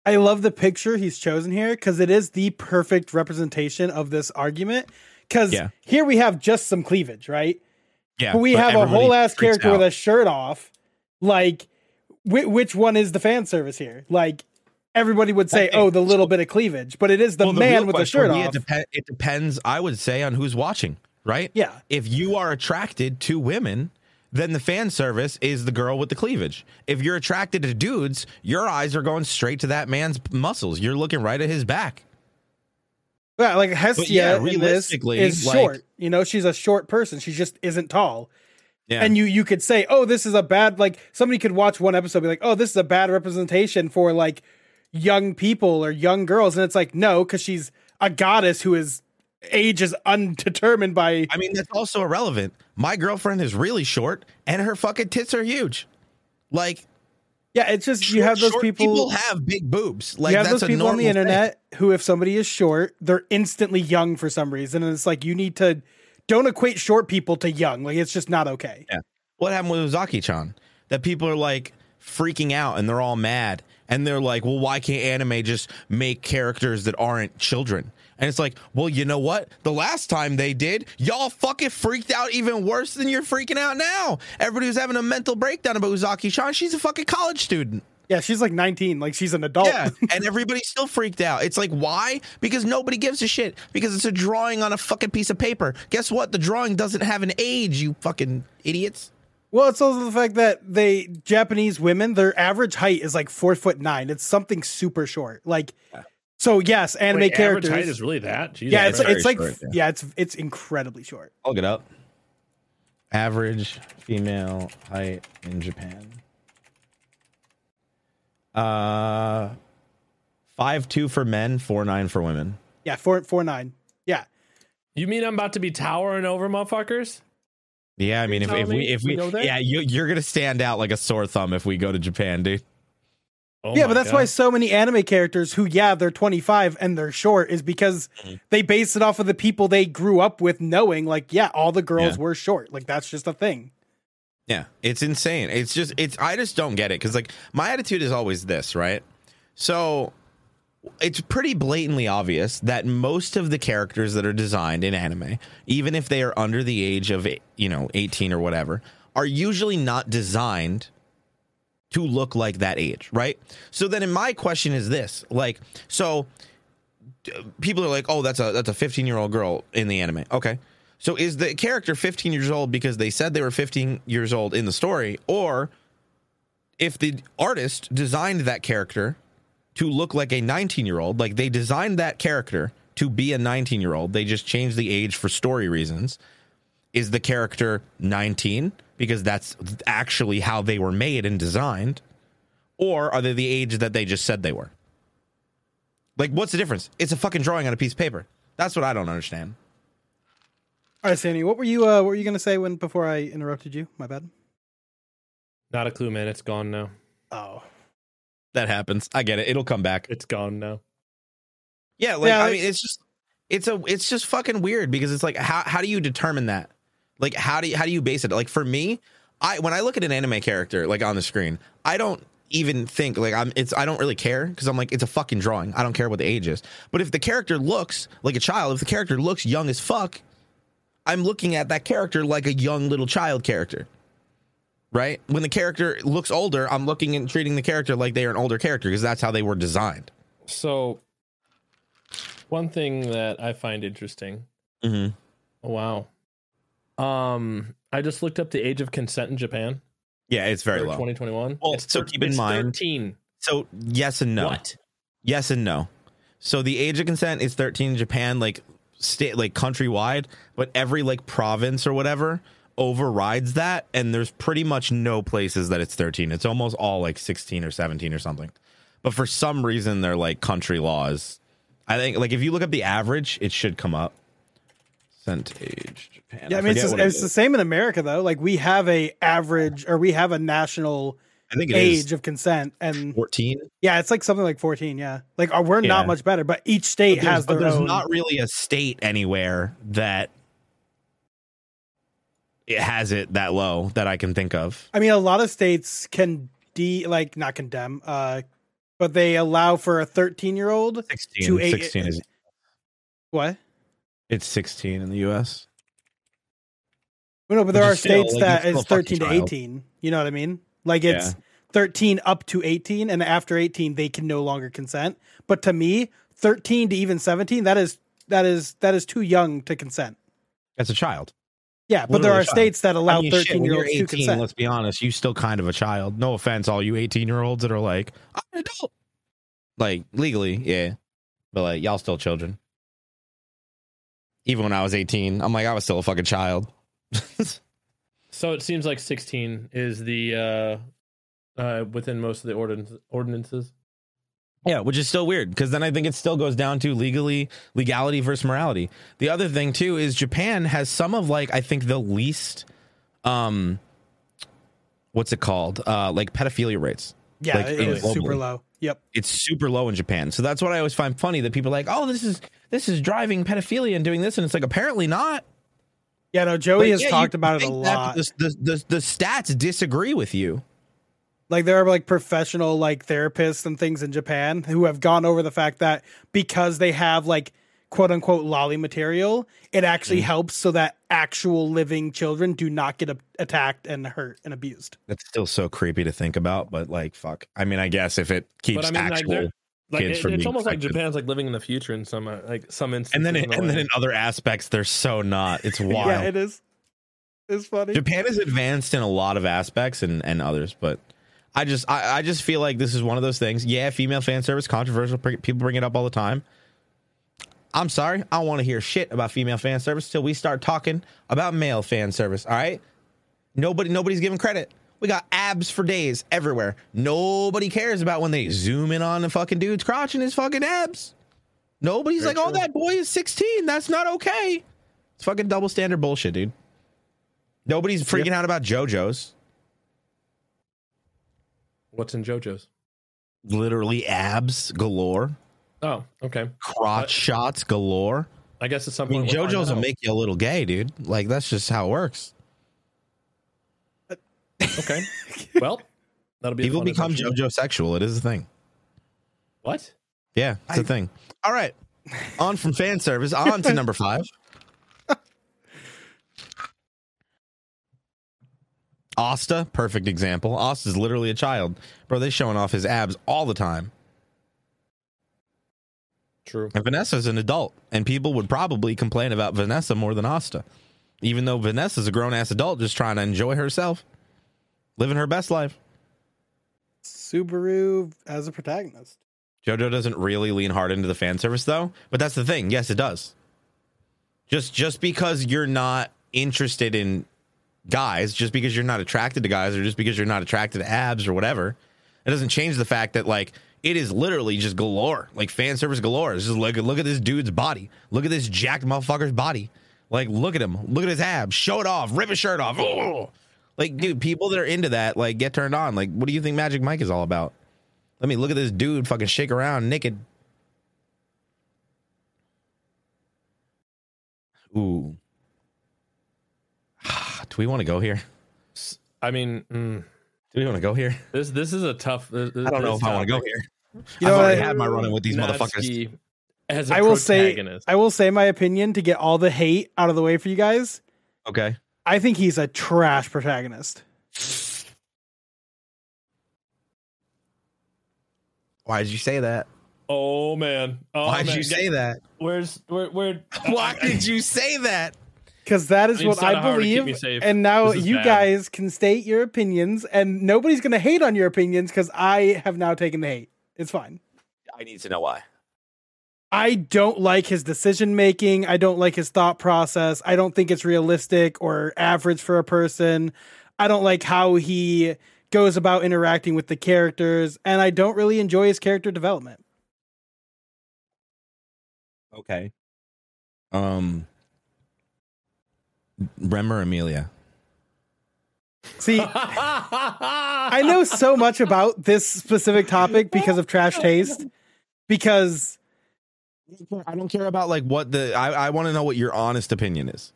I love the picture he's chosen here because it is the perfect representation of this argument. Because Yeah. here we have just some cleavage, right? Yeah, but we have a whole ass character with a a shirt off. Like, whi which one is the fan service here? Like, everybody would say, "Oh, the little bit of cleavage," but it is the Well, man real with the shirt be, off. It, depe- it depends. I would say on who's watching, right? Yeah. If you are attracted to women, then the fan service is the girl with the cleavage. If you're attracted to dudes, your eyes are going straight to that man's muscles. You're looking right at his back. Yeah, like Hestia yeah, realistically, is like- short. You know, she's a short person. She just isn't tall. Yeah. And you you could say, oh, this is a bad like somebody could watch one episode and be like, oh, this is a bad representation for like young people or young girls, and it's like no, because she's a goddess who is age is undetermined by. I mean, that's also irrelevant. My girlfriend is really short and her fucking tits are huge. Like, Yeah, it's just you have those Short people. have big boobs. Like you have that's those a people on the normal thing. internet who, if somebody is short, they're instantly young for some reason, and it's like you need to don't equate short people to young. Like it's just not okay. What happened with Uzaki-chan? That people are like freaking out and they're all mad and they're like, "Well, why can't anime just make characters that aren't children?" And it's like, "Well, you know what? The last time they did, y'all fucking freaked out even worse than you're freaking out now. Everybody was having a mental breakdown about Uzaki-chan. She's a fucking college student." Yeah, she's like 19, like she's an adult. Yeah, and everybody's still freaked out. It's like, why? Because nobody gives a shit. Because it's a drawing on a fucking piece of paper. Guess what? The drawing doesn't have an age, you fucking idiots. Well, it's also the fact that they Japanese women, their average height is like four foot nine. It's something super short. Like, so yes, anime Wait, average characters. height is really that? Jesus yeah, it's it's like short, yeah. yeah, it's it's incredibly short. I'll get up. Average female height in Japan. Uh, five two for men, four nine for women. Yeah, four four nine. Yeah, You mean I'm about to be towering over motherfuckers? Yeah, I mean, if, if we if we we go there? yeah, you, you're gonna stand out like a sore thumb if we go to Japan, dude. Oh yeah, but that's God. why so many anime characters who yeah they're twenty five and they're short is because Mm-hmm. they base it off of the people they grew up with knowing like yeah all the girls Yeah. were short like that's just a thing. Yeah, it's insane. It's just it's I just don't get it because like my attitude is always this, right? So it's pretty blatantly obvious that most of the characters that are designed in anime, even if they are under the age of you know 18 or whatever, are usually not designed to look like that age, right? So then in my question is this, like so people are like, "Oh, that's a that's a 15-year-old girl in the anime." Okay. So is the character 15 years old because they said they were 15 years old in the story or if the artist designed that character to look like a 19 year old, like they designed that character to be a 19 year old, they just changed the age for story reasons. Is the character 19 because that's actually how they were made and designed? Or are they the age that they just said they were? Like, what's the difference? It's a fucking drawing on a piece of paper. That's what I don't understand. All right, Sandy, what were you uh, what were you gonna say when before I interrupted you? My bad. Not a clue, man. It's gone now. Oh, That happens. I get it. It'll come back. It's gone now. Yeah, like Yeah, I mean, it's just it's a it's just fucking weird because it's like how how do you determine that? Like how do you how do you base it? Like for me, I when I look at an anime character like on the screen, I don't even think like I'm it's I don't really care because I'm like it's a fucking drawing. I don't care what the age is. But if the character looks like a child, if the character looks young as fuck, I'm looking at that character like a young little child character. Right? When the character looks older, I'm looking and treating the character like they are an older character because that's how they were designed. So, one thing that I find interesting. Mm-hmm. Oh, wow. Um, I just looked up the age of consent in Japan Yeah, it's very low. 2021. Well, it's so thir- keep in mind- 13. So yes and no. What? Yes and no. So the age of consent is 13 in Japan, like state, like countrywide, but every like province or whatever overrides that, and there's pretty much no places that it's 13. It's almost all like 16 or 17 or something. But for some reason, they're like country laws. I think like if you look up the average, it should come up. Consent age Japan. yeah. I mean, it's, the- it it's the same in America though. Like we have a average or we have a national I think age of consent, and 14. yeah, it's like something like fourteen. Yeah, like uh, we're Yeah. not much better, but each state But there's, has but their there's own. not really a state anywhere that it has it that low that I can think of. I mean, a lot of states can de like not condemn, uh, but they allow for a thirteen year old. 16. To eight- 16 is What? it's 16 in the US. Well, no, but there is are still, states like, that you're still a fucking thirteen to child. eighteen. You know what I mean? Like it's Yeah. thirteen up to eighteen, and after eighteen, they can no longer consent. But to me, thirteen to even seventeen, that is that is that is too young to consent. That's a child. Yeah, but there are child. states that allow I mean, thirteen when year you're olds to consent. let's be honest, you still kind of a child. No offense, all you 18 year olds that are like, I'm an adult. Like legally, yeah. But like y'all still children. Even when I was 18, I'm like, I was still a fucking child. <laughs> So it seems like 16 is the uh, uh, within most of the ordinance, ordinances. Yeah, which is still weird because then I think it still goes down to legally legality versus morality. The other thing too is Japan has some of like I think the least um what's it called? Uh like pedophilia rates. Yeah, Like, it is super low. Yep. It's super low in Japan. So that's what I always find funny that people are like, oh, this is this is driving pedophilia and doing this, and it's like apparently not. Yeah, no, Joey Like, has yeah, talked about it a lot. The, the, the, the stats disagree with you. Like there are like professional like therapists and things in Japan who have gone over the fact that because they have like quote unquote lolly material, it actually Mm. helps so that actual living children do not get a- attacked and hurt and abused. That's still so creepy to think about, but like, fuck. I mean, I guess if it keeps But I mean, like, actual, they're- like kids it- from it's being almost like. Japan's like living in the future in some uh, like some instances. and then in in, a and then in other aspects, they're so not. It's <laughs> wild. Yeah, it is. It's funny. Japan is advanced in a lot of aspects and, and others, but I just I, I just feel like this is one of those things. Yeah, female fan service controversial. People bring it up all the time. I'm sorry, I don't want to hear shit about female fan service till we start talking about male fan service. All right, nobody nobody's giving credit. We got abs for days everywhere. Nobody cares about when they zoom in on the fucking dude's crotch and his fucking abs. Nobody's Very like, oh, that boy is 16. That's not okay. It's fucking double standard bullshit, dude. Nobody's freaking out about JoJo's. What's in JoJo's? Literally abs galore, Oh, okay. crotch shots galore. I guess at some I mean, we'll JoJo's will make you a little gay, dude. Like that's just how it works. Okay. <laughs> Well, that'll be People become adventure. JoJo sexual. It is a thing. What? Yeah, it's a I- thing. All right, on from fan service. On to <laughs> <laughs> number five. Asta, perfect example. Asta's literally a child, bro. They showing off his abs all the time. True. And Vanessa's an adult, and people would probably complain about Vanessa more than Asta, even though Vanessa's a grown ass adult just trying to enjoy herself, living her best life. Subaru as a protagonist. JoJo doesn't really lean hard into the fan service though, but that's the thing. Yes, it does. Just just because you're not interested in guys, just because you're not attracted to guys, or just because you're not attracted to abs or whatever, it doesn't change the fact that like it is literally just galore, like fan service galore. It's just like look at this dude's body, look at this jacked motherfucker's body, like look at him, look at his abs, show it off, rip his shirt off. Like, dude, people that are into that like get turned on. Like, what do you think Magic Mike is all about? Let me look at this dude fucking shake around naked. Ooh. Do we want to go here? I mean, mm, Do we want to go here? this this is a tough. I I don't know if I want to go here. You I've know already what? had my running with these motherfuckers. As a I will say. I will say my opinion to get all the hate out of the way for you guys. Okay. I think he's a trash protagonist. Why did you say that? oh man. Oh, Why did man. you say that? Where's where where? Why did you say that? Because that is I need what I Sana Howard to keep me believe. And now you bad. guys can state your opinions, and nobody's going to hate on your opinions because I have now taken the hate. It's fine. I need to know why. I don't like his decision making. I don't like his thought process. I don't think it's realistic or average for a person. I don't like how he goes about interacting with the characters, and I don't really enjoy his character development. Okay. Um. Rem or Emilia? See, I know so much about this specific topic because of trash taste. Because I don't care about like what the. I, I want to know what your honest opinion is.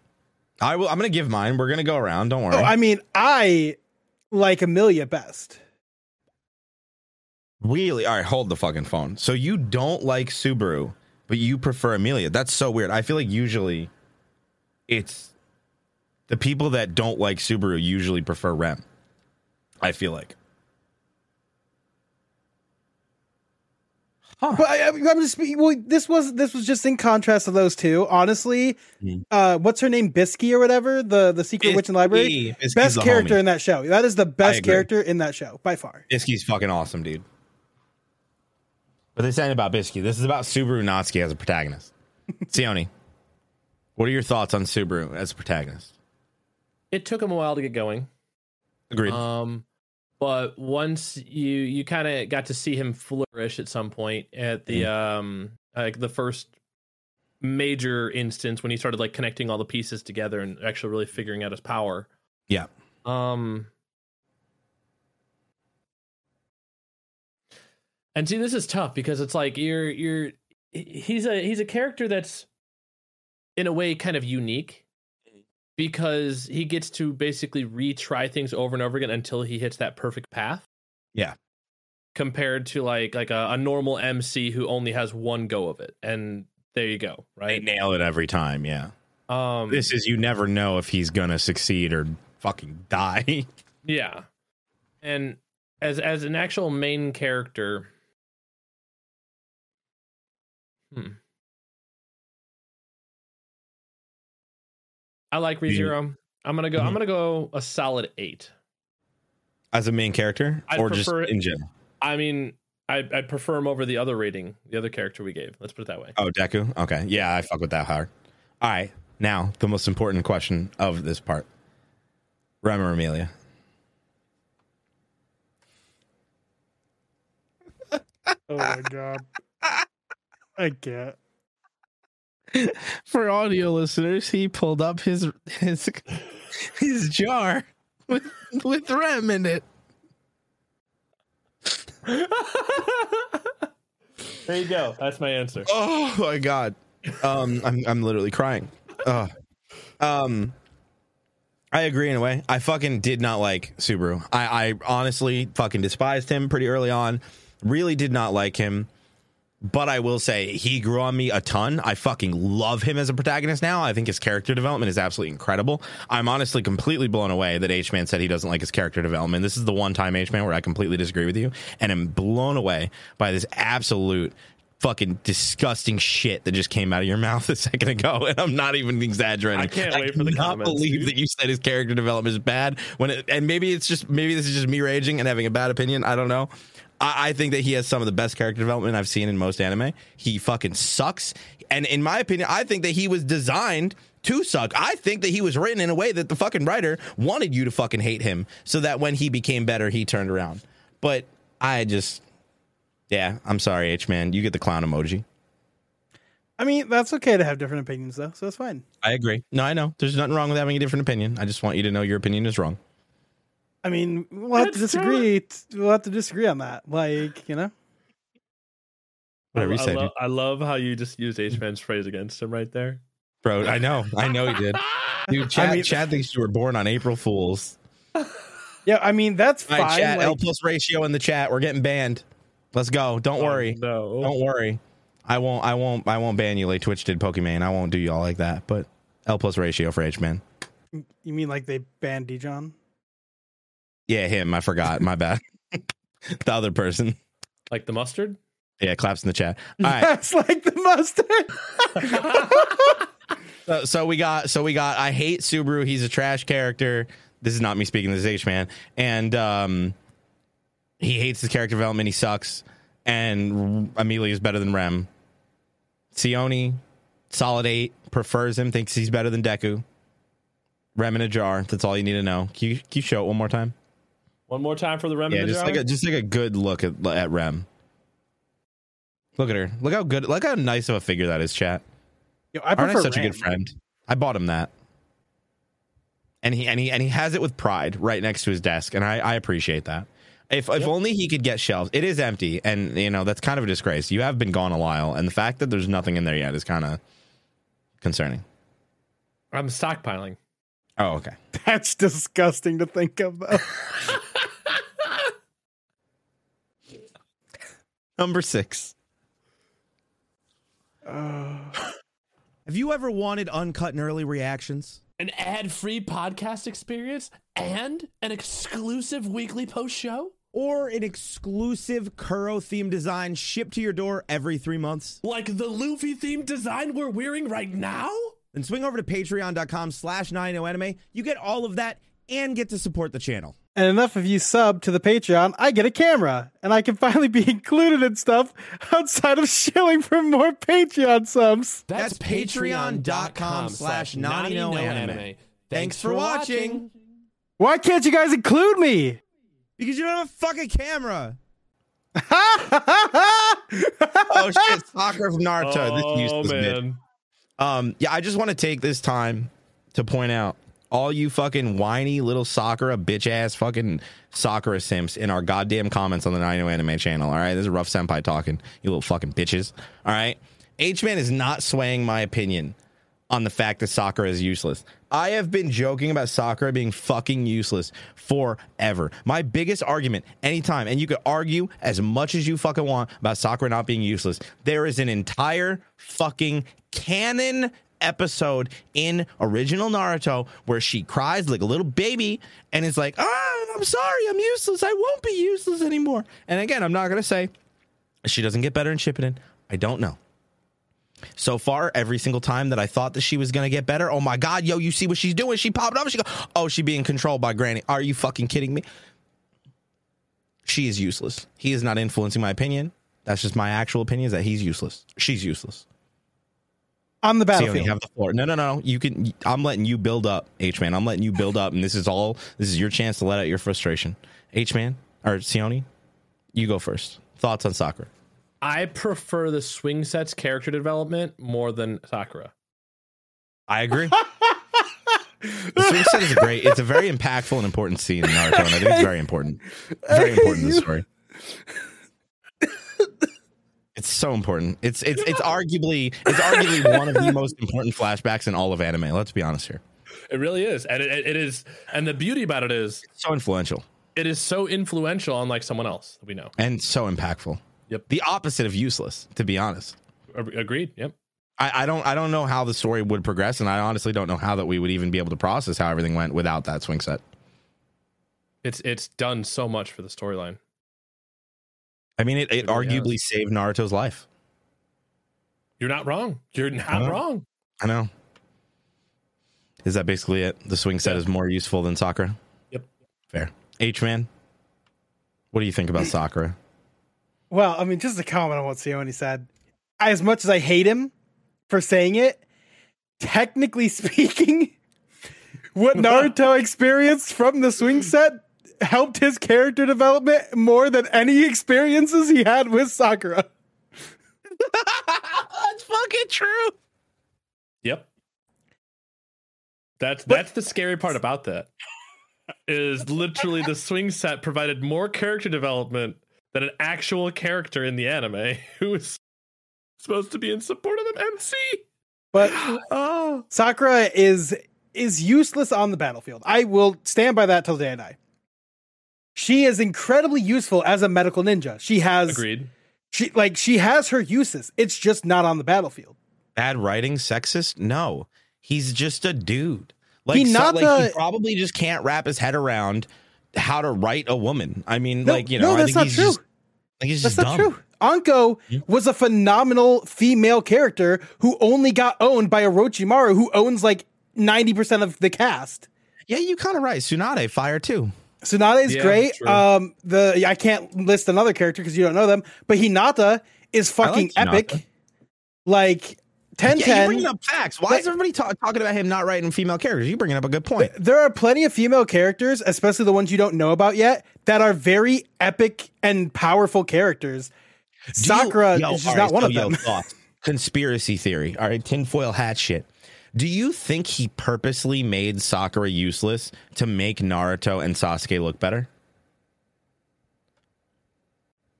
I will. I'm gonna give mine. We're gonna go around. Don't worry. oh, I mean, I like Emilia best. Really? All right, hold the fucking phone. So you don't like Subaru, but you prefer Emilia. That's so weird. I feel like usually it's the people that don't like Subaru usually prefer Rem. I feel like. Huh. But I, I'm just well. This was this was just in contrast to those two. Honestly, Mhm. uh, what's her name, Bisky or whatever, the the secret witch in the library, Bisky- Bisky's best character homie. in that show. That is the best character in that show by far. Bisky's fucking awesome, dude. But this ain't about Bisky. This is about Subaru Natsuki as a protagonist. <laughs> Sione, what are your thoughts on Subaru as a protagonist? It took him a while to get going. Agreed. Um, but once you you kind of got to see him flourish at some point at the um like the first major instance when he started like connecting all the pieces together and actually really figuring out his power. Yeah. Um. And see, this is tough because it's like you're you're he's a he's a character that's in a way kind of unique because he gets to basically retry things over and over again until he hits that perfect path. Yeah. Compared to like like a, a normal MC who only has one go of it, and there you go, right? They nail it every time. Yeah. Um, This is you never know if he's gonna succeed or fucking <laughs> die. Yeah. And as as an actual main character Hmm. I like ReZero. I'm gonna go I'm Mhm. gonna go a solid eight. As a main character, I'd or just prefer it- in general. I mean I I prefer him over the other rating, the other character we gave. Let's put it that way. Oh, Deku. Okay, yeah, I fuck with that hard. All right, now the most important question of this part: Rem or Emilia? <laughs> Oh my god. I can't. <laughs> For audio listeners, he pulled up his his <laughs> his jar with with Rem in it. there you go. That's my answer. Oh my god. Um, I'm I'm literally crying. Uh, um, I agree in a way. I fucking did not like Subaru. I I honestly fucking despised him pretty early on. Really did not like him. But I will say he grew on me a ton. I fucking love him as a protagonist now. I think his character development is absolutely incredible. I'm honestly completely blown away that H Man said he doesn't like his character development. This is the one time H Man where I completely disagree with you, and I'm blown away by this absolute fucking disgusting shit that just came out of your mouth <laughs> a second ago, and I'm not even exaggerating. I can't wait for the comments, believe that you said his character development is bad when it, and maybe it's just maybe this is just me raging and having a bad opinion. I don't know. I, I think that he has some of the best character development I've seen in most anime. He fucking sucks, and in my opinion, I think that he was designed to suck. I think that he was written in a way that the fucking writer wanted you to fucking hate him, so that when he became better, he turned around. But I just, yeah, I'm sorry, H man, you get the clown emoji. I mean, that's okay to have different opinions though, so it's fine. I agree. No, I know. There's nothing wrong with having a different opinion. I just want you to know your opinion is wrong. I mean, we'll have to That's disagree. We'll have to disagree on that. Like, you know. Whatever I, you say, I, lo- I love how you just used H Man's phrase against him right there. bro. I know. I know he did. <laughs> Dude, Chad, I mean- Chad thinks you were born on April Fools. <laughs> Yeah, I mean that's fine. right, chat. like- L plus ratio in the chat. We're getting banned. Let's go. Don't oh, worry. Oh, no. Don't worry. I won't. I won't. I won't ban you like Twitch did Pokimane. I won't do y'all like that. But L plus ratio for H man. you mean like they banned Dijon? Yeah, him. I forgot. My bad. <laughs> the other person. Like the mustard? Yeah, claps in the chat. All right. That's like the mustard. <laughs> So, so we got. So we got. I hate Subaru. He's a trash character. This is not me speaking. This is H man. And um, he hates his character development. He sucks. And Emilia is better than Rem. Sione, solid eight. Prefers him. Thinks he's better than Deku. Rem in a jar. That's all you need to know. Can you, can you show it one more time? One more time for the Rem Yeah, in the just jar? like a just like a good look at at Rem. Look at her. Look how good. Look how nice of a figure that is. Chat. Yo, I Aren't I such a good friend? I bought him that, and he and he and he has it with pride right next to his desk, and I, I appreciate that. If if only he could get shelves. It is empty, and you know that's kind of a disgrace. You have been gone a while, and the fact that there's nothing in there yet is kind of concerning. I'm stockpiling. Oh, okay. <laughs> That's disgusting to think of. <laughs> Number six. Uh, <sighs> Have you ever wanted uncut and early reactions? An ad free podcast experience and an exclusive weekly post show? Or an exclusive Kuro themed design shipped to your door every three months? Like the Luffy themed design we're wearing right now? Then swing over to patreon.com slash 90 anime. You get all of that and get to support the channel. And enough of you sub to the Patreon, I get a camera, and I can finally be <laughs> included in stuff outside of shilling for more Patreon subs. That's patreon.com slash Nanino anime. Thanks for watching. Why can't you guys include me? Because you don't have a fucking camera. <laughs> Oh shit! Sakura from Naruto. this oh useless bitch. man. Um, yeah, I just want to take this time to point out All you fucking whiny little Sakura, bitch ass fucking Sakura simps in our goddamn comments on the Nino Anime channel. All right, this is rough senpai talking. You little fucking bitches. All right, H Man is not swaying my opinion on the fact that Sakura is useless. I have been joking about Sakura being fucking useless forever. My biggest argument, anytime, and you could argue as much as you fucking want about Sakura not being useless. There is an entire fucking canon episode in original Naruto where she cries like a little baby and is like, "Ah, I'm sorry, I'm useless. I won't be useless anymore." And again, I'm not gonna say she doesn't get better in Shippuden. I don't know. So far, every single time that I thought that she was gonna get better, oh my god, yo, you see what she's doing? She popped up. She go, oh, she being controlled by Granny. Are you fucking kidding me? She is useless. He is not influencing my opinion. That's just my actual opinion. Is that he's useless. She's useless. On the Sione, battlefield. have the floor. No, no, no. You can. I'm letting you build up, H man. I'm letting you build up, and this is all. This is your chance to let out your frustration. H man or Sione, you go first. Thoughts on Sakura? I prefer the swing sets character development more than Sakura. I agree. the swing set is great. It's a very impactful and important scene in Naruto, and I think it's very important. Very important in the <laughs> story. It's so important. It's it's it's arguably it's arguably one of the most important flashbacks in all of anime. Let's be honest here. It really is, and it, it is. And the beauty about it is, It's so influential it is so influential, unlike someone else that we know. and so impactful. Yep. The opposite of useless, to be honest. Agreed. Yep. I, I don't I don't know how the story would progress, and I honestly don't know how that we would even be able to process how everything went without that swing set. It's it's done so much for the storyline. I mean, it, it It really arguably has. saved Naruto's life. You're not wrong. You're not Uh-huh. wrong. I know. Is that basically it? The swing set Yeah. is more useful than Sakura? Yep. Fair. H man, what do you think about Sakura? Well, I mean, just a comment on what Sione said. As much as I hate him for saying it, technically <laughs> speaking, what <laughs> Naruto experienced from the swing set helped his character development more than any experiences he had with Sakura. <laughs> That's fucking true. Yep. That's that's the scary part about that. Is literally the swing set provided more character development than an actual character in the anime <laughs> who is supposed to be in support of the MC. But Oh, <gasps> <gasps> Sakura is is useless on the battlefield. I will stand by that till the day I die. She is incredibly useful as a medical ninja. She has Agreed. she like she has her uses. It's just not on the battlefield. bad writing, sexist? No, he's just a dude. Like, He so- not like he the- probably just can't wrap his head around how to write a woman. I mean, No, like you know, no, I that's think not he's true. Just, like he's That's just not dumb. true. Anko was a phenomenal female character who only got owned by Orochimaru, who owns like 90% of the cast. Yeah, you kind of right. Tsunade fire too. Tsunade is Yeah, great. true. Um, the I can't list another character because you don't know them, but Hinata is fucking Hinata. epic. Like 10 Yeah, you bringing up facts. Why is everybody ta- talking about him not writing female characters? You bringing up a good point. there are plenty of female characters, especially the ones you don't know about yet, that are very epic and powerful characters. Do you- Sakura Yo, is just all not right, one so of them. <laughs> thoughts. Conspiracy theory. All right, tinfoil hat shit. Do you think he purposely made Sakura useless to make Naruto and Sasuke look better?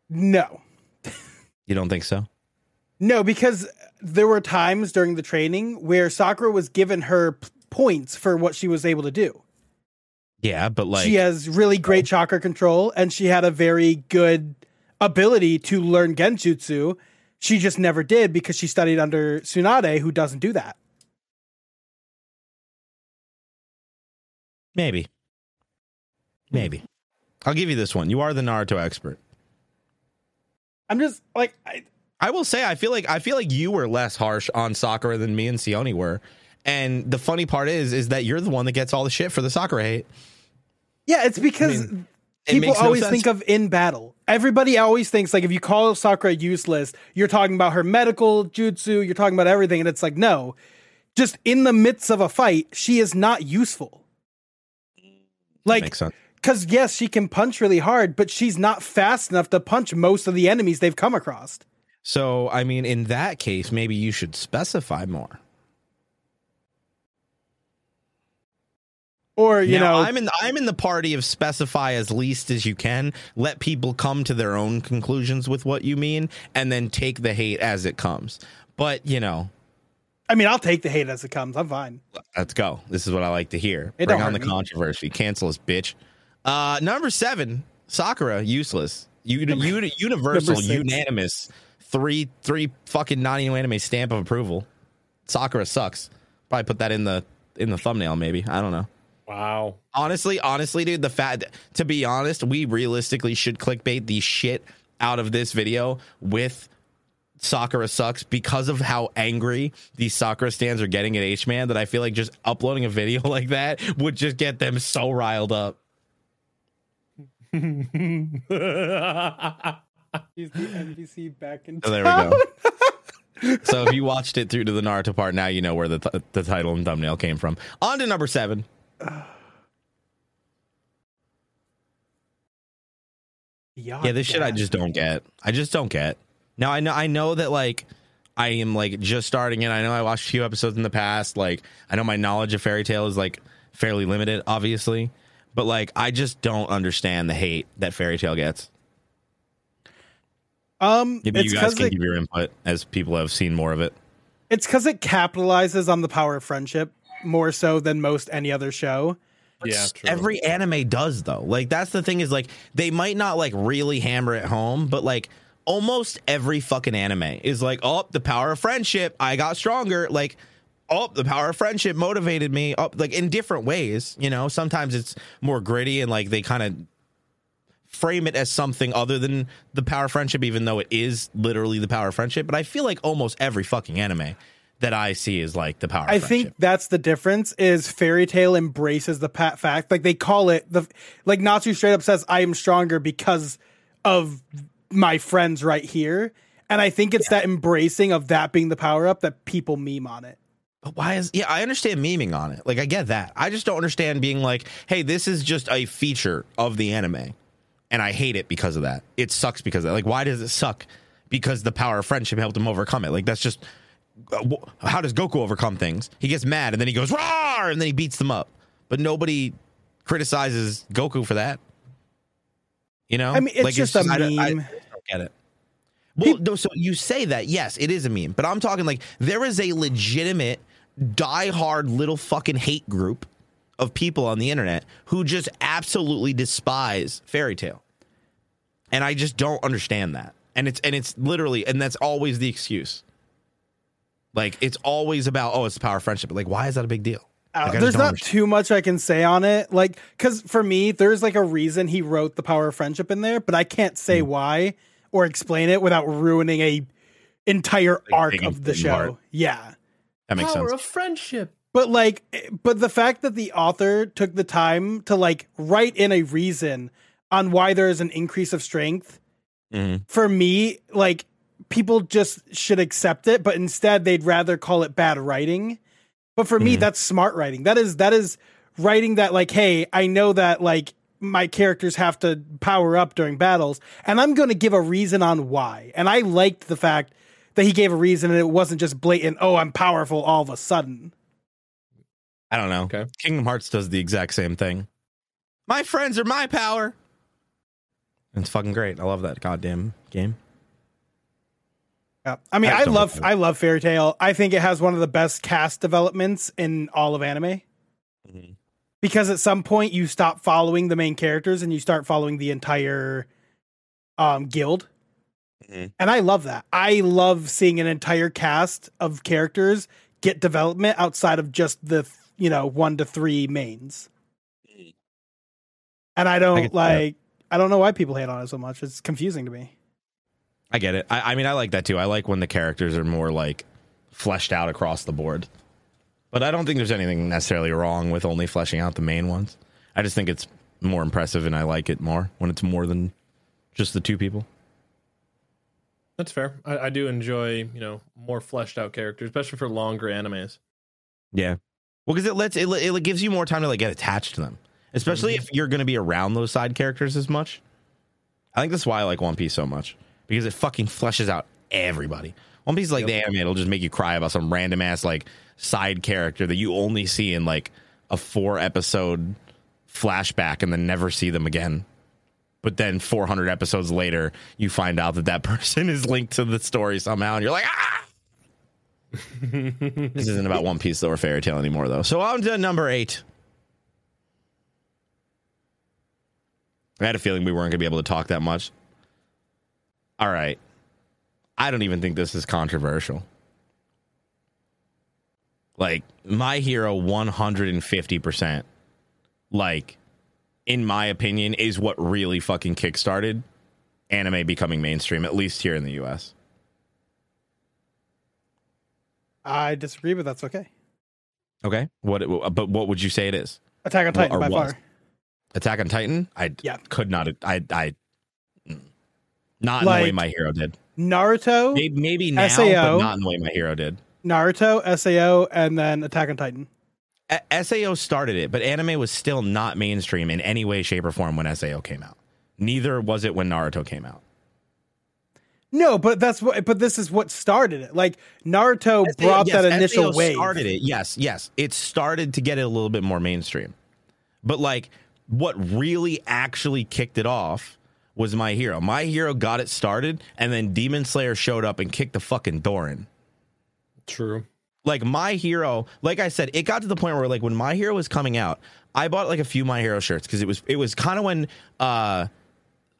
No. You don't think so? No, because there were times during the training where Sakura was given her p- points for what she was able to do. Yeah, but like, she has really great oh. chakra control and she had a very good ability to learn genjutsu. She just never did because she studied under Tsunade, who doesn't do that. Maybe, hmm. maybe. I'll give you this one. You are the Naruto expert. I'm just like, I, I will say, I feel like I feel like you were less harsh on Sakura than me and Sione were. And the funny part is, is that you're the one that gets all the shit for the Sakura hate. yeah, it's because it people makes no always sense. think of in battle. Everybody always thinks like if you call Sakura useless, you're talking about her medical jutsu, you're talking about everything, and it's like no, just in the midst of a fight, she is not useful. Like Makes sense. Because yes, she can punch really hard, but she's not fast enough to punch most of the enemies they've come across. So, I mean, in that case, maybe you should specify more. Or you now, know, I'm in I'm in the party of specify as least as you can. Let people come to their own conclusions with what you mean, and then take the hate as it comes. But you know, I mean, I'll take the hate as it comes. I'm fine. let's go. This is what I like to hear. It Bring on the me. controversy. Cancel us, bitch. Uh, number seven, Sakura, useless. U- u- <laughs> universal, unanimous, three three fucking non anime stamp of approval. Sakura sucks. Probably put that in the in the thumbnail. Maybe I don't know. Wow. Honestly, honestly, dude, the fact to be honest, we realistically should clickbait the shit out of this video with Sakura sucks because of how angry these Sakura stands are getting at H Man that I feel like just uploading a video <laughs> like that would just get them so riled up. <laughs> He's the NPC back in So there we go. <laughs> so if you watched it through to the Naruto part, now you know where the, t- the title and thumbnail came from. On to number seven. <sighs> Yeah, this shit I just don't get. I just don't get. Now I know I know that like I am like just starting it. I know I watched a few episodes in the past. Like I know my knowledge of Fairy Tail is like fairly limited, obviously. But like I just don't understand the hate that Fairy Tail gets. Um, Maybe it's you guys can it, give your input as people have seen more of it. it's because it capitalizes on the power of friendship more so than most any other show. yeah, true. Every anime does though. Like that's the thing is like they might not like really hammer it home, but like almost every fucking anime is like, oh, the power of friendship. I got stronger. Like, oh, the power of friendship motivated me. Up like in different ways. You know, sometimes it's more gritty and like they kind of frame it as something other than the power of friendship, even though it is literally the power of friendship. But I feel like almost every fucking anime that I see is like the power. I think that's the difference. Is Fairy Tail embraces the pat fact, like they call it the like Natsu straight up says, "I am stronger because of my friends right here," and I think it's that embracing of that being the power up that people meme on it. But why is yeah, I understand memeing on it. Like I get that. I just don't understand being like, hey, this is just a feature of the anime. And I hate it because of that. It sucks because of that. Like, why does it suck? Because the power of friendship helped him overcome it. Like that's just uh, how does Goku overcome things? He gets mad and then he goes roar and then he beats them up. But nobody criticizes Goku for that. You know? I mean, it's just a I don't- meme. I get it. Well, no, so you say that, yes, it is a meme, but I'm talking like there is a legitimate, die-hard little fucking hate group of people on the internet who just absolutely despise Fairy Tail, and I just don't understand that. And it's and it's literally, and that's always the excuse. Like it's always about, oh, it's the power of friendship. But like, why is that a big deal? Uh, Like, there's don't understand. too much I can say on it. Like, because for me, there's like a reason he wrote the power of friendship in there, but I can't say Hmm. why or explain it without ruining a entire arc of the show. part. Yeah. that makes Power sense. of friendship. But like, but the fact that the author took the time to like write in a reason on why there is an increase of strength Mhm. for me, like people just should accept it, but instead they'd rather call it bad writing. But for me, Mhm. that's smart writing. That is that is writing that like, hey, I know that like my characters have to power up during battles, and I'm going to give a reason on why. And I liked the fact that he gave a reason, and it wasn't just blatant. Oh, I'm powerful all of a sudden. I don't know. Okay. Kingdom Hearts does the exact same thing. My friends are my power. It's fucking great. I love that goddamn game. Yeah. I mean, I I, love. I love Fairy Tail. I think it has one of the best cast developments in all of anime. Mhm. Because at some point you stop following the main characters and you start following the entire um guild. Mhm. And I love that. I love seeing an entire cast of characters get development outside of just the, you know, 1 to 3 mains. And I I don't that. like I don't know why people hate on it so much. It's confusing to me. I get it. I, I mean, I like that too. I like when the characters are more like fleshed out across the board. But I don't think there's anything necessarily wrong with only fleshing out the main ones. I just think it's more impressive and I like it more when it's more than just the two people. That's fair. I, I do enjoy, you know, more fleshed out characters, especially for longer animes. Yeah. Well, because it lets it, it gives you more time to like get attached to them, especially mm-hmm. if you're going to be around those side characters as much. I think that's why I like One Piece so much because it fucking fleshes out everybody. One Piece is like the anime; it'll just make you cry about some random ass like side character that you only see in like a four episode flashback and then never see them again. But then 400 episodes later, you find out that that <laughs> person is linked to the story somehow, and you're like, ah. <laughs> this isn't about One Piece or Fairy Tail anymore though. So on to number eight. I had a feeling we weren't gonna be able to talk that much. All right. I don't even think this is controversial. Like my hero 150%. Like in my opinion is what really fucking kickstarted anime becoming mainstream at least here in the US. I disagree, but that's okay. Okay. What but what would you say it is? Attack on Titan Or by was. far. Attack on Titan? I Yeah. could not I I mm. not in the way my hero did. Naruto, Maybe, maybe now, SAO. but not in the way my hero did. Naruto, Sao, and then Attack on Titan. A- SAO started it, but anime was still not mainstream in any way, shape, or form when SAO came out. Neither was it when Naruto came out. No, but that's what. But this is what started it. Like Naruto brought Yes, that initial SAO wave. Started it? Yes, yes. It started to get it a little bit more mainstream, but like what really actually kicked it off was My Hero. My Hero got it started, and then Demon Slayer showed up and kicked the fucking door in. True. like my hero like i said it got to the point where like when my hero was coming out i bought like a few my hero shirts because it was it was kind of when uh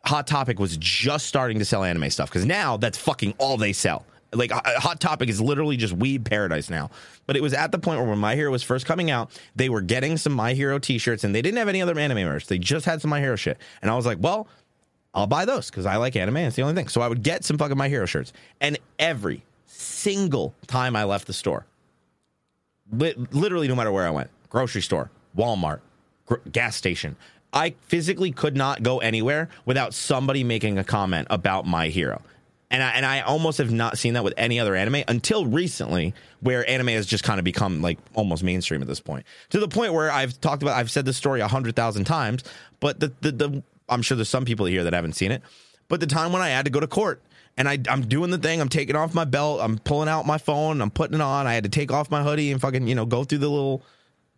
hot topic was just starting to sell anime stuff because now that's fucking all they sell like hot topic is literally just weeb paradise now but it was at the point where when my hero was first coming out they were getting some my hero t-shirts and they didn't have any other anime merch they just had some my hero shit and i was like well I'll buy those because I like anime. And it's the only thing. So I would get some fucking My Hero shirts. And every single time I left the store, li- literally no matter where I went, grocery store, Walmart, gr- gas station, I physically could not go anywhere without somebody making a comment about My Hero. And I, and I almost have not seen that with any other anime until recently, where anime has just kind of become like almost mainstream at this point. To the point where I've talked about, I've said this story a hundred thousand times, but the, the the I'm sure there's some people here that haven't seen it. But the time when I had to go to court and I, I'm doing the thing, I'm taking off my belt, I'm pulling out my phone, I'm putting it on. I had to take off my hoodie and fucking you know go through the little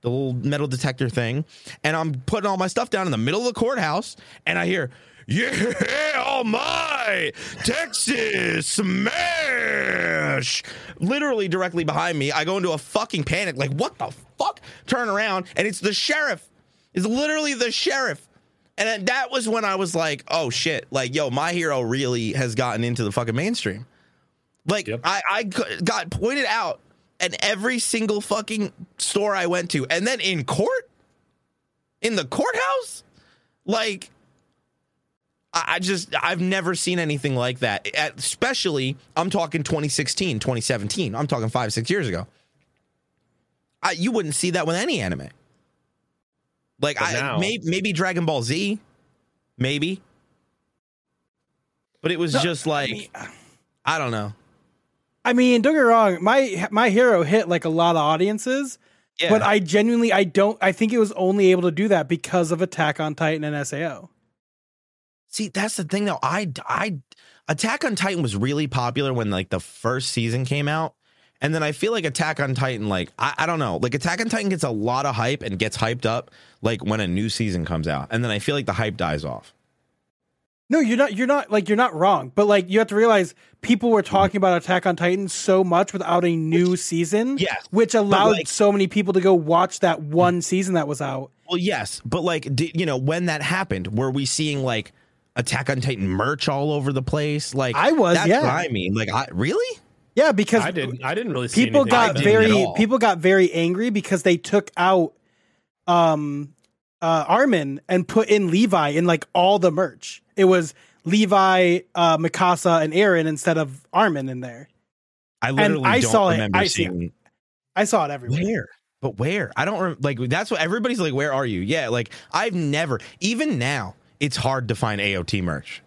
the little metal detector thing, and I'm putting all my stuff down in the middle of the courthouse, and I hear. Yeah, oh my! Texas smash! Literally directly behind me. I go into a fucking panic. Like, what the fuck? Turn around, and it's the sheriff. It's literally the sheriff. And then that was when I was like, oh shit. Like, yo, my hero really has gotten into the fucking mainstream. Like, Yep. I, I got pointed out at every single fucking store I went to. And then in court? In the courthouse? Like, I I just I've never seen anything like that. At- Especially, I'm talking 2016, 2017. I'm talking five, six years ago. I, you wouldn't see that with any anime. Like But I now- may, maybe Dragon Ball Z, maybe, but it was just like uh, I don't know. I mean, don't get me wrong. My my hero hit like a lot of audiences, Yeah, but I genuinely I don't. I think it was only able to do that because of Attack on Titan and Sao. See, that's the thing though. I I Attack on Titan was really popular when like the first season came out. And then I feel like Attack on Titan, like I, I don't know, like Attack on Titan gets a lot of hype and gets hyped up like when a new season comes out. And then I feel like the hype dies off. No, you're not. You're not like you're not wrong. But like you have to realize people were talking about Attack on Titan so much without a new season. Yes, which allowed like- so many people to go watch that one season that was out. Well, yes, but like di- you know, when that happened, were we seeing like Attack on Titan merch all over the place? Like I was, that's yeah. what I mean. Like I really? Yeah, because I didn't. I didn't really see people anything got like that. didn't at very people got very angry because they took out um uh Armin and put in Levi in like all the merch. It was Levi, uh Mikasa, and Eren instead of Armin in there. I literally I don't saw it. remember I see it. seeing I saw it everywhere. Where? But where? I don't rem- like. That's what everybody's like. Where are you? Yeah, like I've never. Even now, it's hard to find AOT merch.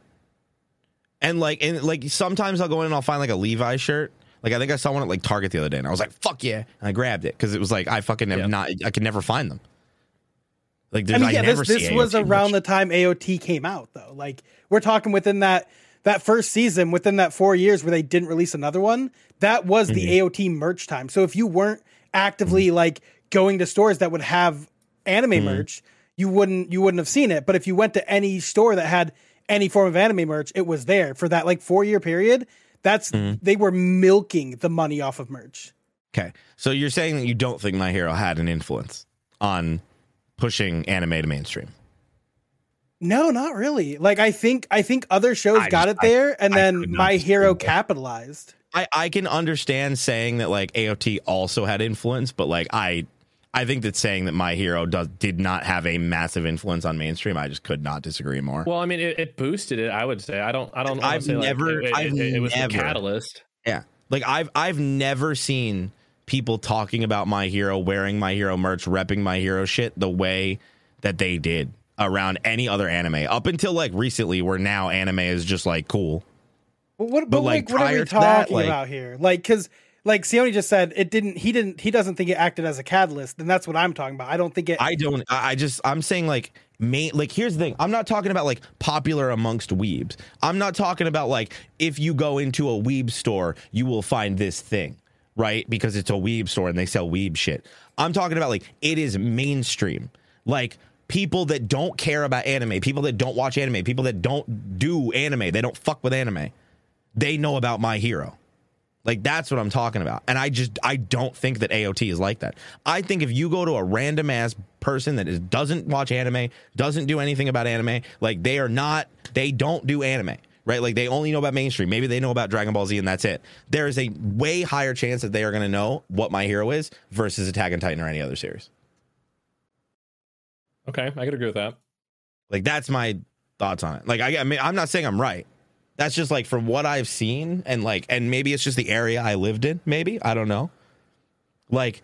And like, and like sometimes I'll go in and I'll find like a Levi shirt. Like I think I saw one at like Target the other day, and I was like, "Fuck yeah!" And I grabbed it because it was like I fucking have Yeah. not. I could never find them. Like I there's, I, mean, yeah, never this, see this was AOT around merch. the time AOT came out, though. Like we're talking within that that first season, within that four years where they didn't release another one. That was the Mm-hmm. AOT merch time. So if you weren't actively like going to stores that would have anime Mhm. merch, you wouldn't you wouldn't have seen it. But if you went to any store that had any form of anime merch, it was there for that like four year period. That's Mhm. they were milking the money off of merch. Okay. So you're saying that you don't think My Hero had an influence on pushing anime to mainstream? No, not really. Like I think I think other shows I got just- it there, and I then My Hero capitalized. I, I can understand saying that like AOT also had influence, but like I I think that saying that My Hero does did not have a massive influence on mainstream, I just could not disagree more. Well, I mean, it, it boosted it. I would say. I don't. I don't. I've say, like, never- it, it- I've it- it was never- catalyst. Yeah. Like I've I've never seen people talking about My Hero wearing My Hero merch, repping My Hero shit the way that they did around any other anime. Up until like recently where now anime is just like cool. But what, But, but, like, like, what are prior we to that, talking like- about here? Like, because like Sione just said, it didn't. He didn't. He doesn't think it acted as a catalyst, and that's what I'm talking about. I don't think it. I don't I just I'm saying like main like here's the thing. I'm not talking about like popular amongst weebs. I'm not talking about like if you go into a weeb store, you will find this thing, right? Because it's a weeb store and they sell weeb shit. I'm talking about like it is mainstream. Like people that don't care about anime, people that don't watch anime, people that don't do anime, they don't fuck with anime. They know about my hero. Like that's what I'm talking about. And I just I don't think that AOT is like that. I think if you go to a random ass person that is, doesn't watch anime, doesn't do anything about anime, like they are not they don't do anime, right? Like they only know about mainstream. Maybe they know about Dragon Ball Z and that's it. There is a way higher chance that they are going to know what my hero is versus Attack on Titan or any other series. Okay, I could agree with that. Like that's my thoughts on it. Like I, I mean, I'm not saying I'm right. That's just like from what I've seen, and like, and maybe it's just the area I lived in. Maybe I don't know. Like,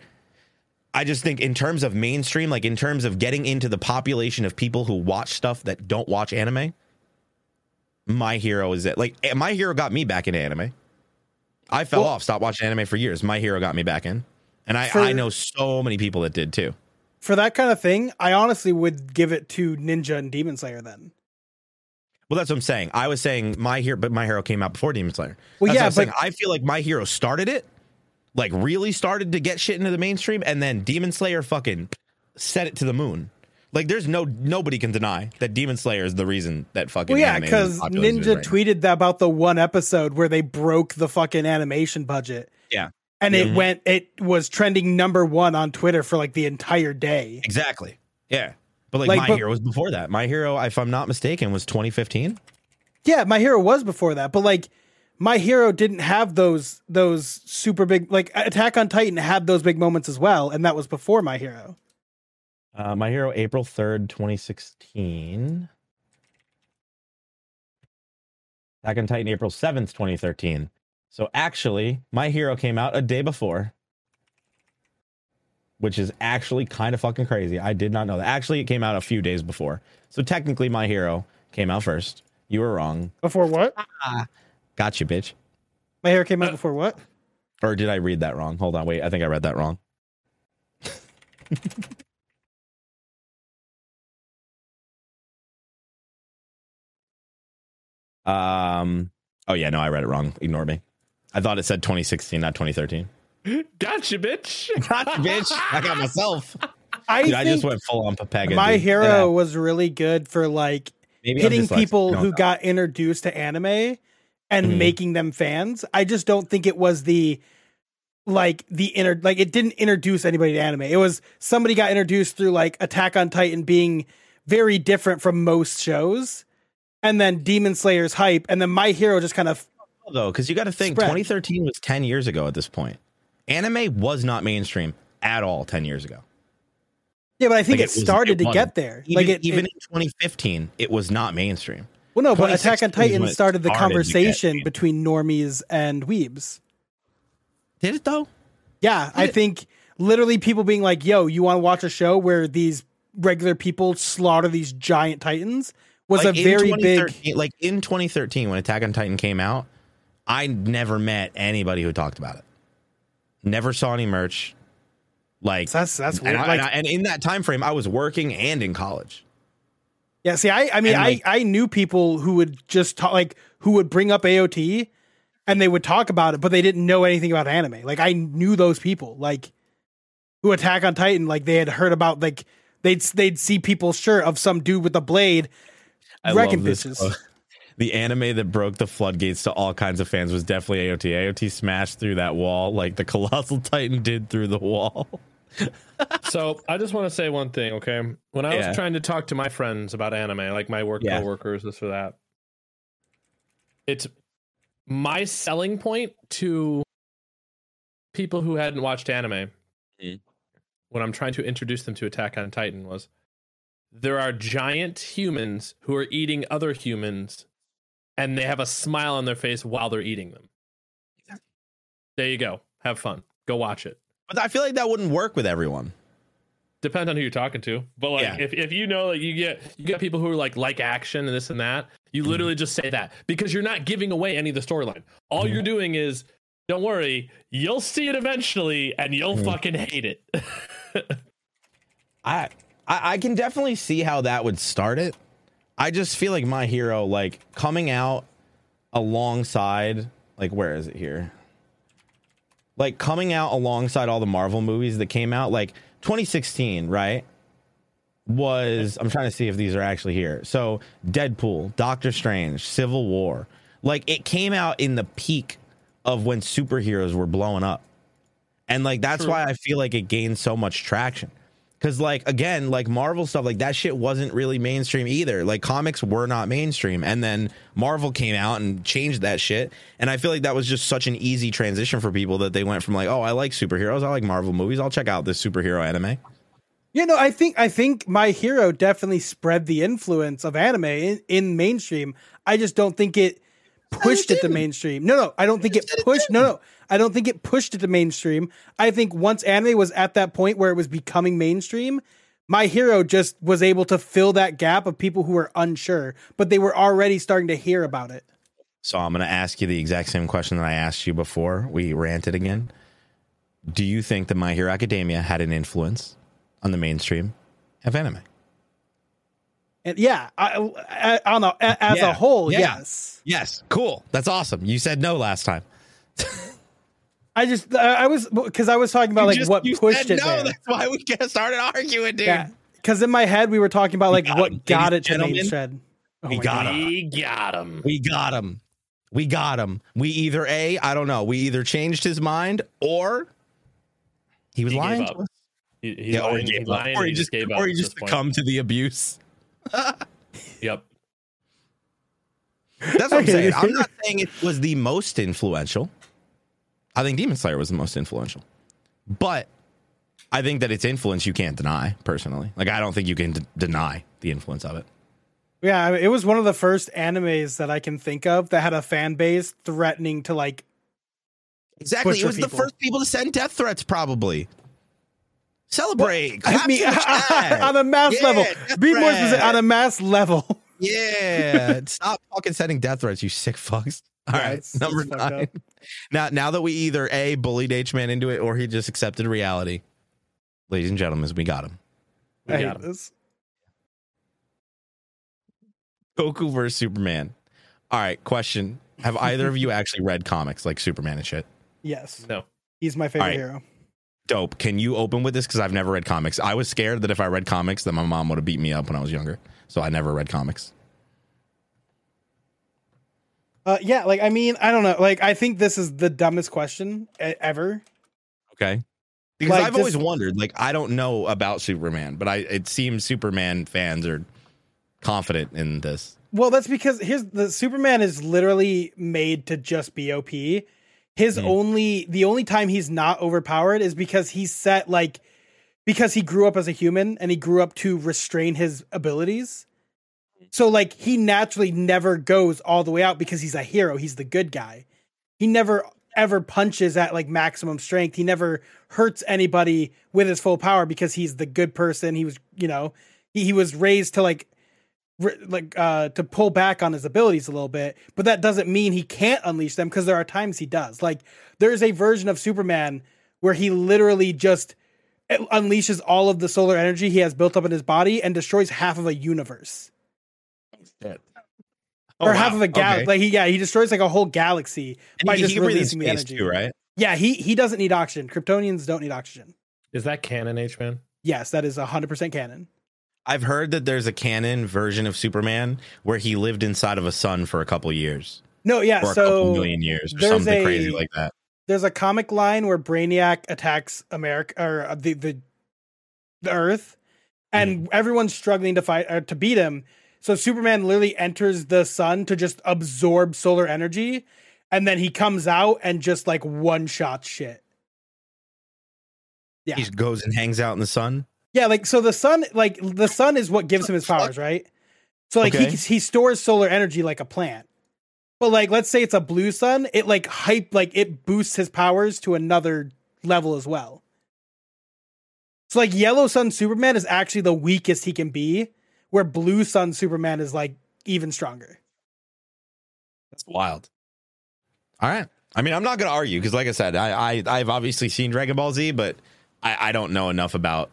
I just think in terms of mainstream, like in terms of getting into the population of people who watch stuff that don't watch anime, my hero is it. Like eh, my hero got me back into anime. I fell Well- off, stopped watching anime for years. My hero got me back in, and I For- I know so many people that did too. for that kind of thing, I honestly would give it to Ninja and Demon Slayer then. Well, that's what I'm saying. I was saying my hero, but my hero came out before Demon Slayer. Well, That's what yeah, I was saying. I feel like my hero started it, like really started to get shit into the mainstream, and then Demon Slayer fucking set it to the moon. Like, there's no nobody can deny that Demon Slayer is the reason that fucking. Well, yeah, because as popular as it is Ninja right tweeted that about the one episode where they broke the fucking animation budget. Yeah. And it Mhm. went, it was trending number one on Twitter for like the entire day. exactly. Yeah, but like, Like, my but- hero was before that. My hero, if I'm not mistaken, was 2015. Yeah, My Hero was before that, but like My Hero didn't have those those super big like Attack on Titan had those big moments as well, and that was before My Hero. Uh, my hero, April 3rd, 2016. Attack on Titan, April 7th, 2013. So actually, my hero came out a day before, which is actually kind of fucking crazy. I did not know that. Actually, it came out a few days before. So technically, my hero came out first. You were wrong. Before what? Gotcha, bitch. My Hero came out before what? Or did I read that wrong? Hold on, wait. I think I read that wrong. <laughs> um. Oh yeah, no, I read it wrong. Ignore me. I thought it said 2016, not 2013. Gotcha, bitch. Gotcha, bitch. I got myself. I Dude, think I just went full on Pepega. My dude. Hero Yeah. was really good for like Maybe hitting people who no. got introduced to anime and Mhm. making them fans. I just don't think it was the like the inner like it didn't introduce anybody to anime. It was somebody got introduced through like Attack on Titan being very different from most shows. And then Demon Slayer's hype, and then My Hero just kind of though, because you got to think Spread. 2013 was 10 years ago at this point. Anime was not mainstream at all 10 years ago. yeah, but I think Like, it, it was- started it to get there. Even, like it, even in 2015, it was not mainstream. well, no, but Attack on Titan started the started conversation between normies and weebs. Did it though? Yeah, I think literally people being like, "Yo, you want to watch a show where these regular people slaughter these giant titans?" was Like, a very big Like in 2013, when Attack on Titan came out, I never met anybody who talked about it. Never saw any merch. Like That's that's and. I- like, and I- and in that time frame, I was working and in college. yeah, see, I I mean, like- I I knew people who would just talk like who would bring up AOT and they would talk about it, but they didn't know anything about anime. Like I knew those people, like who Attack on Titan, like they had heard about like they'd they'd see people's shirt of some dude with a blade I wrecking love this bitches. Quote. The anime that broke the floodgates to all kinds of fans was definitely AOT. AOT smashed through that wall like the <laughs> Colossal Titan did through the wall. <laughs> So I just want to say one thing, okay? When I Yeah. was trying to talk to my friends about anime, like my work Yeah. coworkers, this or that, it's my selling point to people who hadn't watched anime Mhm. when I'm trying to introduce them to Attack on Titan was there are giant humans who are eating other humans and they have a smile on their face while they're eating them. There you go. Have fun. Go watch it. But I feel like that wouldn't work with everyone. depends on who you're talking to but like Yeah. if, if you know like you get you get people who are like like action and this and that you Mm-hmm. literally just say that because you're not giving away any of the storyline all Mm-hmm. you're doing is don't worry you'll see it eventually and you'll Mm-hmm. fucking hate it <laughs> I, I I can definitely see how that would start it. I just feel like my hero like coming out alongside like where is it here? Like coming out alongside all the Marvel movies that came out like 2016, right? Was I'm trying to see if these are actually here. So Deadpool, Doctor Strange, Civil War. Like it came out in the peak of when superheroes were blowing up. And like that's True. why I feel like it gained so much traction. Cause like again, like Marvel stuff, like that shit wasn't really mainstream either. Like comics were not mainstream. And then Marvel came out and changed that shit. And I feel like that was just such an easy transition for people that they went from like, oh, I like superheroes, I like Marvel movies, I'll check out this superhero anime. You know, I think I think my hero definitely spread the influence of anime in, in mainstream. I just don't think it pushed at the mainstream. No, no, I don't think it pushed. No, no, I don't think it pushed at the mainstream. I think once anime was at that point where it was becoming mainstream, my hero just was able to fill that gap of people who were unsure, but they were already starting to hear about it. So I'm gonna ask you the exact same question that I asked you before we ranted again. Do you think that My Hero Academia had an influence on the mainstream of anime? And yeah, I, I, I don't know. a- As Yeah, a whole, yeah. yes. Yes, cool. That's awesome. You said no last time. I just I I was because I was talking about like just- what you pushed said it. no. there. That's why we get started arguing, dude. Yeah, because in my head we were talking about like got what him, got it to and gentlemen. mainstream. Oh We got God. him. we got him We got him. We got him. We either a I don't know. We either changed his mind or he was He gave lying. up. to he, he's Yeah, or he lying, gave he's up. Or he he just, just gave up or he just this succumbed to the abuse. Yep That's what I'm saying. I'm not saying it was the most influential. I think Demon Slayer was the most influential. But I think that its influence you can't deny, personally. Like, I don't think you can d- deny the influence of it. Yeah, it was one of the first animes that I can think of that had a fan base threatening to like. Exactly. It was people. the first people to send death threats, probably. Celebrate. I mean, <laughs> on a mass Yeah, level. death Be more specific. On a mass level. <laughs> Yeah. Stop fucking sending death threats, you sick fucks. All Yeah, right. it's- <laughs> Number it's nine. Now, now that we either A, bullied H Man into it or he just accepted reality, ladies and gentlemen, we got him. we I got hate him this. Goku versus Superman. All right, question. Have either of you actually read comics like Superman and shit? Yes, no he's my favorite All right. hero. Dope. Can you open with this? Because I've never read comics. I was scared that if I read comics, that my mom would have beat me up when I was younger. So I never read comics. Uh, yeah, like I mean, I don't know. Like I think this is the dumbest question ever. Okay. Because Like, I've always wondered, like, I don't know about Superman, but I it seems Superman fans are confident in this. Well, that's because here's the Superman is literally made to just be OP. His Hmm. only the only time he's not overpowered is because he's set like because he grew up as a human and he grew up to restrain his abilities. So like he naturally never goes all the way out because he's a hero. He's the good guy. He never ever punches at like maximum strength. He never hurts anybody with his full power because he's the good person. He was, you know, he, he was raised to like like uh to pull back on his abilities a little bit but that doesn't mean he can't unleash them because there are times he does. Like there's a version of superman where he literally just uh, unleashes all of the solar energy he has built up in his body and destroys half of a universe. Oh, or half of a galaxy Okay. like he yeah he destroys like a whole galaxy And by he, just he can breathe in releasing the energy. too, right? yeah he he doesn't need oxygen. Kryptonians don't need oxygen. Is that canon h man yes that is 100% canon I've heard that there's a canon version of Superman where he lived inside of a sun for a couple years No, yeah. or a couple So million years or something a- crazy like that. there's a comic line where Brainiac attacks America or uh, the the the Earth, and everyone's struggling to fight or to beat him. So Superman literally enters the sun to just absorb solar energy, and then he comes out and just like one shot shit. Yeah. He goes and hangs out in the sun. Yeah, like so the sun, like the sun is what gives him his powers, right? So like Okay. he he stores solar energy like a plant. But like let's say it's a blue sun, it like hype like it boosts his powers to another level as well. So like yellow sun Superman is actually the weakest he can be, where blue sun Superman is like even stronger. That's wild. All right. I mean, I'm not going to argue because, like I said, I, I I've obviously seen Dragon Ball Z, but I, I don't know enough about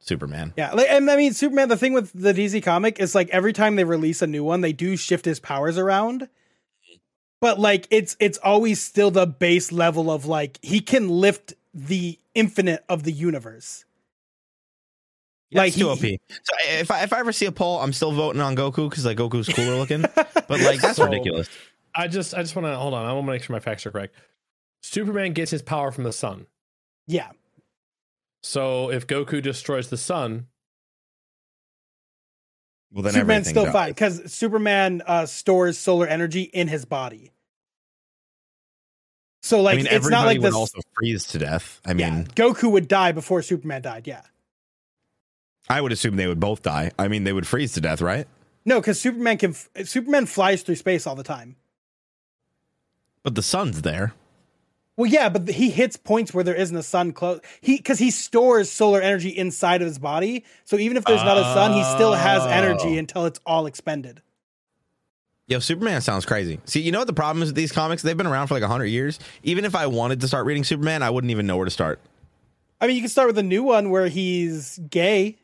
Superman. Yeah, like and I mean Superman. The thing with the DC comic is like every time they release a new one, they do shift his powers around. But like it's it's always still the base level of like he can lift the infinite of the universe. Like Like, still he- OP. So if I if I ever see a poll, I'm still voting on Goku because like Goku's cooler looking. but like that's <laughs> So- ridiculous. I just I just want to hold on. I want to make sure my facts are correct. Superman gets his power from the sun. Yeah, So if Goku destroys the sun, Well, then Superman's still dies. fine because Superman uh, stores solar energy in his body. So like I mean, it's everybody not like would this. also freeze to death. I yeah, mean, Goku would die before Superman died. Yeah, I would assume they would both die. I mean, they would freeze to death, right? no, because Superman can f- Superman flies through space all the time. But the sun's there. Well, yeah, but he hits points where there isn't a sun close. He because he stores solar energy inside of his body, so even if there's not a sun, he still has energy Oh. until it's all expended. Yo, Superman sounds crazy. See, you know what the problem is with these comics? They've been around for like 100 years. Even if I wanted to start reading Superman, I wouldn't even know where to start. I mean, you can start with a new one where he's gay,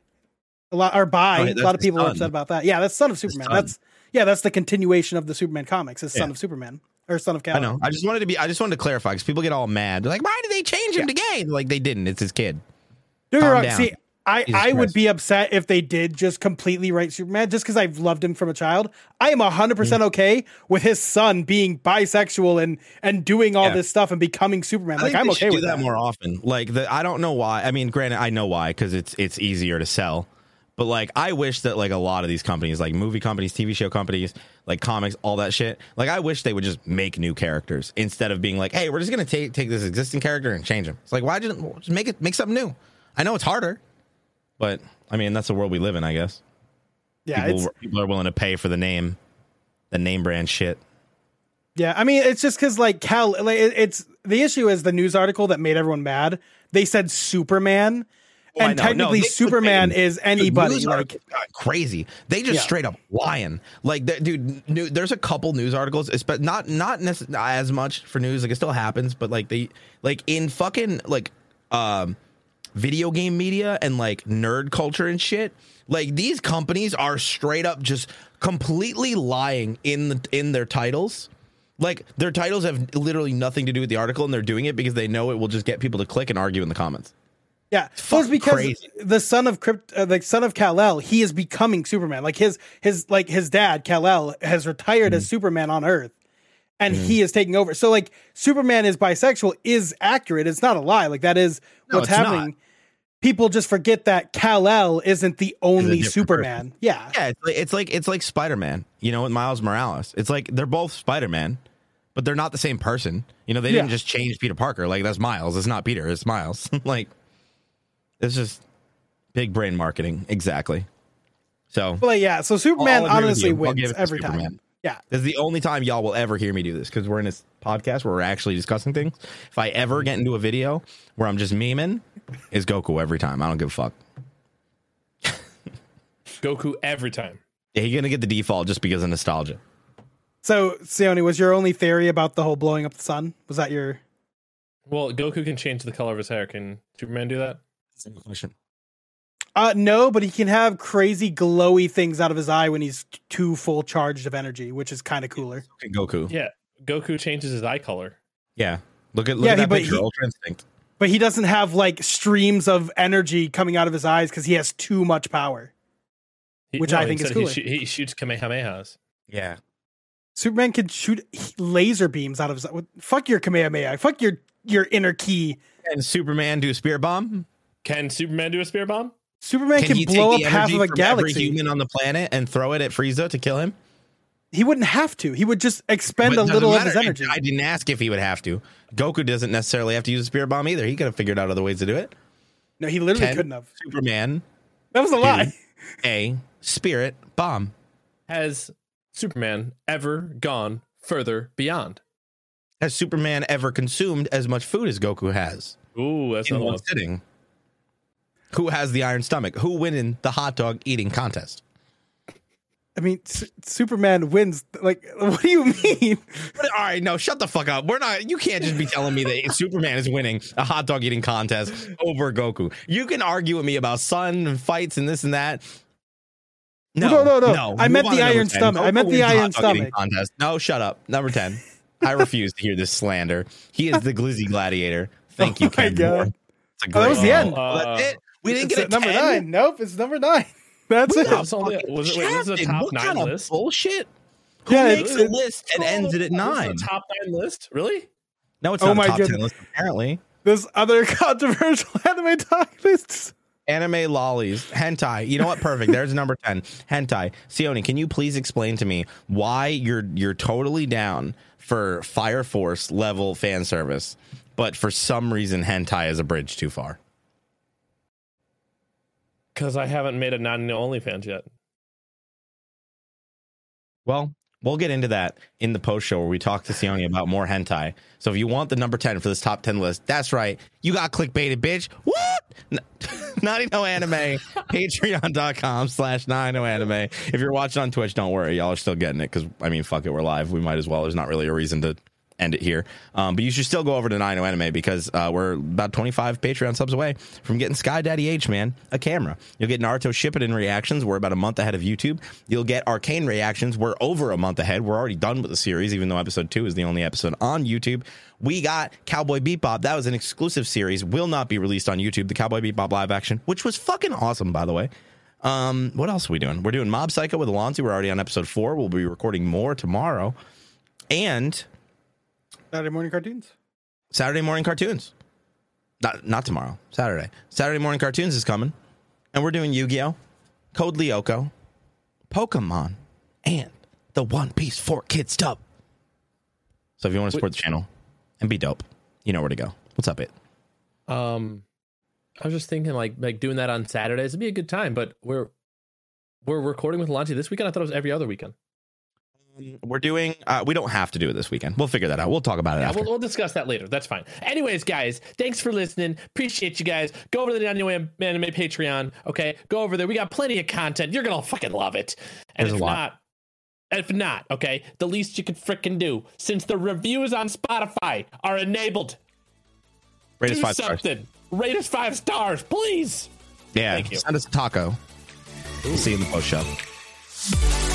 a lot or bi. Oh, a lot of his people are upset about that. Yeah, that's Son of Superman. son. That's yeah, that's the continuation of the Superman comics. Is Son Yeah. of Superman or Son of I know. I just wanted to be. I just wanted to clarify because people get all mad. They're like, "Why did they change him to gay?" Like they didn't. It's his kid. Don't get wrong. down. See, I, Jesus I would be upset if they did just completely write Superman just because I've loved him from a child. I am 100% Mm. okay with his son being bisexual and and doing all Yeah. this stuff and becoming Superman. I Like, I'm okay with that, that. more often. Like the, I don't know why. I mean, granted, I know why because it's it's easier to sell. But like, I wish that like a lot of these companies, like movie companies, TV show companies, like comics, all that shit. Like, I wish they would just make new characters instead of being like, "Hey, we're just gonna take take this existing character and change him." It's like, why didn't just make it make something new? I know it's harder, but I mean, that's the world we live in. I guess Yeah, people, it's, people are willing to pay for the name, the name brand shit. yeah. I mean, it's just because like Cal, like it- it's the issue is the news article that made everyone mad. They said Superman, and. No, technically they- Superman is anybody. news Like, crazy. They just Yeah. straight up lying. Like, dude, new, there's a couple news articles, but not not necess- as much for news. Like, it still happens, but like they like in fucking like um video game media and like nerd culture and shit. Like these companies are straight up just completely lying in the in their titles. Like their titles have literally nothing to do with the article, and they're doing it because they know it will just get people to click and argue in the comments. Yeah, well, it's fucking because crazy. the son of Crypt, uh, the son of Kal El, he is becoming Superman. Like his his like his dad Kal El has retired Mm. as Superman on Earth, and he is taking over. So like Superman is bisexual is accurate. It's not a lie. Like that is No, what's it's not. happening. People just forget that Kal El isn't the only Superman. Yeah, Yeah, it's like it's like it's like Spider Man. You know, with Miles Morales, it's like they're both Spider Man, but they're not the same person. You know, they didn't just change Peter Parker. Like that's Miles. It's not Peter. It's Miles. <laughs> like it's just big brain marketing. Exactly. So but like, yeah. So Superman I'll agree with honestly you. I'll give wins every Superman. time. Yeah, this is the only time y'all will ever hear me do this because we're in this podcast where we're actually discussing things. If I ever get into a video where I'm just memeing, is Goku every time. I don't give a fuck. Goku every time. Yeah, he's gonna get the default just because of nostalgia. So Sione, was your only theory about the whole blowing up the sun? Was that your? Well, Goku can change the color of his hair. Can Superman do that? Same question. Uh, no, but he can have crazy glowy things out of his eye when he's t- too full charged of energy, which is kind of cooler. Okay, Goku. Yeah, Goku changes his eye color. Yeah. Look at look Yeah, at he- that but picture. he- Ultra Instinct. But he doesn't have like streams of energy coming out of his eyes because he has too much power. He- Which no, I think is instead he cooler. He, shoots Kamehamehas. Yeah. Superman can shoot laser beams out of his. Fuck your Kamehameha. Fuck your your inner key. And Superman do a spirit bomb? Can Superman do a spirit bomb? Superman can, he blow up half of a from every galaxy. human on the planet and throw it at Frieza to kill him? He wouldn't have to. He would just expend But a it doesn't little of his energy. I didn't ask if he would have to. Goku doesn't necessarily have to use a spirit bomb either. He could have figured out other ways to do it. No, he literally Can couldn't have. Superman That was a lie. <laughs> a spirit bomb. Has Superman ever gone further beyond? Has Superman ever consumed as much food as Goku has Ooh, that's in a one one. sitting? Who has the iron stomach? Who winning the hot dog eating contest? I mean, S- Superman wins. Like, <laughs> what do you mean? But, all right, no, shut the fuck up. We're not. You can't just be telling me that <laughs> Superman is winning a hot dog eating contest over Goku. You can argue with me about sun and fights and this and that. No, No, no, no. no. I meant the iron 10. stomach. I Goku meant the iron hot dog eating stomach. Contest. No, shut up. Number ten. I refuse to hear this slander. He is the <laughs> Glizzy Gladiator. Thank oh you, Oh my Ken. Moore. It's a Oh, that was the end. Oh, that's it. We didn't It's get a number 10? nine. Nope, it's number nine. <laughs> That's it. Who the It's only- was it- wait, this is a top what nine kind of list? Bullshit. Who Yeah, makes it- a list and ends it at nine? a top nine list? Really? No, it's Oh not my a top ten list. Apparently, There's other <laughs> controversial anime talk lists. anime lollies, hentai. You know what? Perfect. There's number ten. Hentai. Sione, can you please explain to me why you're you're totally down for Fire Force level fan service, but for some reason hentai is a bridge too far? Because I haven't made a non OnlyFans yet. Well, we'll get into that in the post show where we talk to Sione <sighs> about more hentai. So if you want the number 10 for this top 10 list, that's right. You got clickbaited, bitch. What? <laughs> Naughty No Anime, <laughs> patreon.com slash 90 Anime. If you're watching on Twitch, don't worry. Y'all are still getting it because, I mean, fuck it. We're live. We might as well. There's not really a reason to end it here. Um, but you should still go over to 90 Anime because uh, we're about 25 Patreon subs away from getting Sky Daddy H, man, a camera. You'll get Naruto Shippuden reactions. We're about a month ahead of YouTube. You'll get Arcane reactions. We're over a month ahead. We're already done with the series, even though episode two is the only episode on YouTube. We got Cowboy Bebop. That was an exclusive series. Will not be released on YouTube. The Cowboy Bebop live action, which was fucking awesome, by the way. Um, what else are we doing? We're doing Mob Psycho with Alonzi. We're already on episode four. We'll be recording more tomorrow. And Saturday morning cartoons. Saturday morning cartoons. Not not tomorrow. Saturday. Saturday morning cartoons is coming, and we're doing Yu-Gi-Oh, Code Lyoko, Pokemon, and the One Piece for Kids Stub. So if you want to support the channel and be dope, you know where to go. What's up, it? Um, I was just thinking like like doing that on Saturdays would be a good time, but we're we're recording with Lanchi this weekend. I thought it was every other weekend. We're doing. Uh, we don't have to do it this weekend. We'll figure that out. We'll talk about it Yeah, after. we'll, we'll discuss that later. That's fine. Anyways, guys, thanks for listening. Appreciate you guys. Go over to the Anime Anime Patreon. Okay, go over there. We got plenty of content. You're gonna fucking love it. And There's if not, if not, okay, the least you could frickin' do, since the reviews on Spotify are enabled, Rate us do five stars. something. Rate us five stars, please. Yeah. Thank you. Send us a taco. We'll see you in the post show.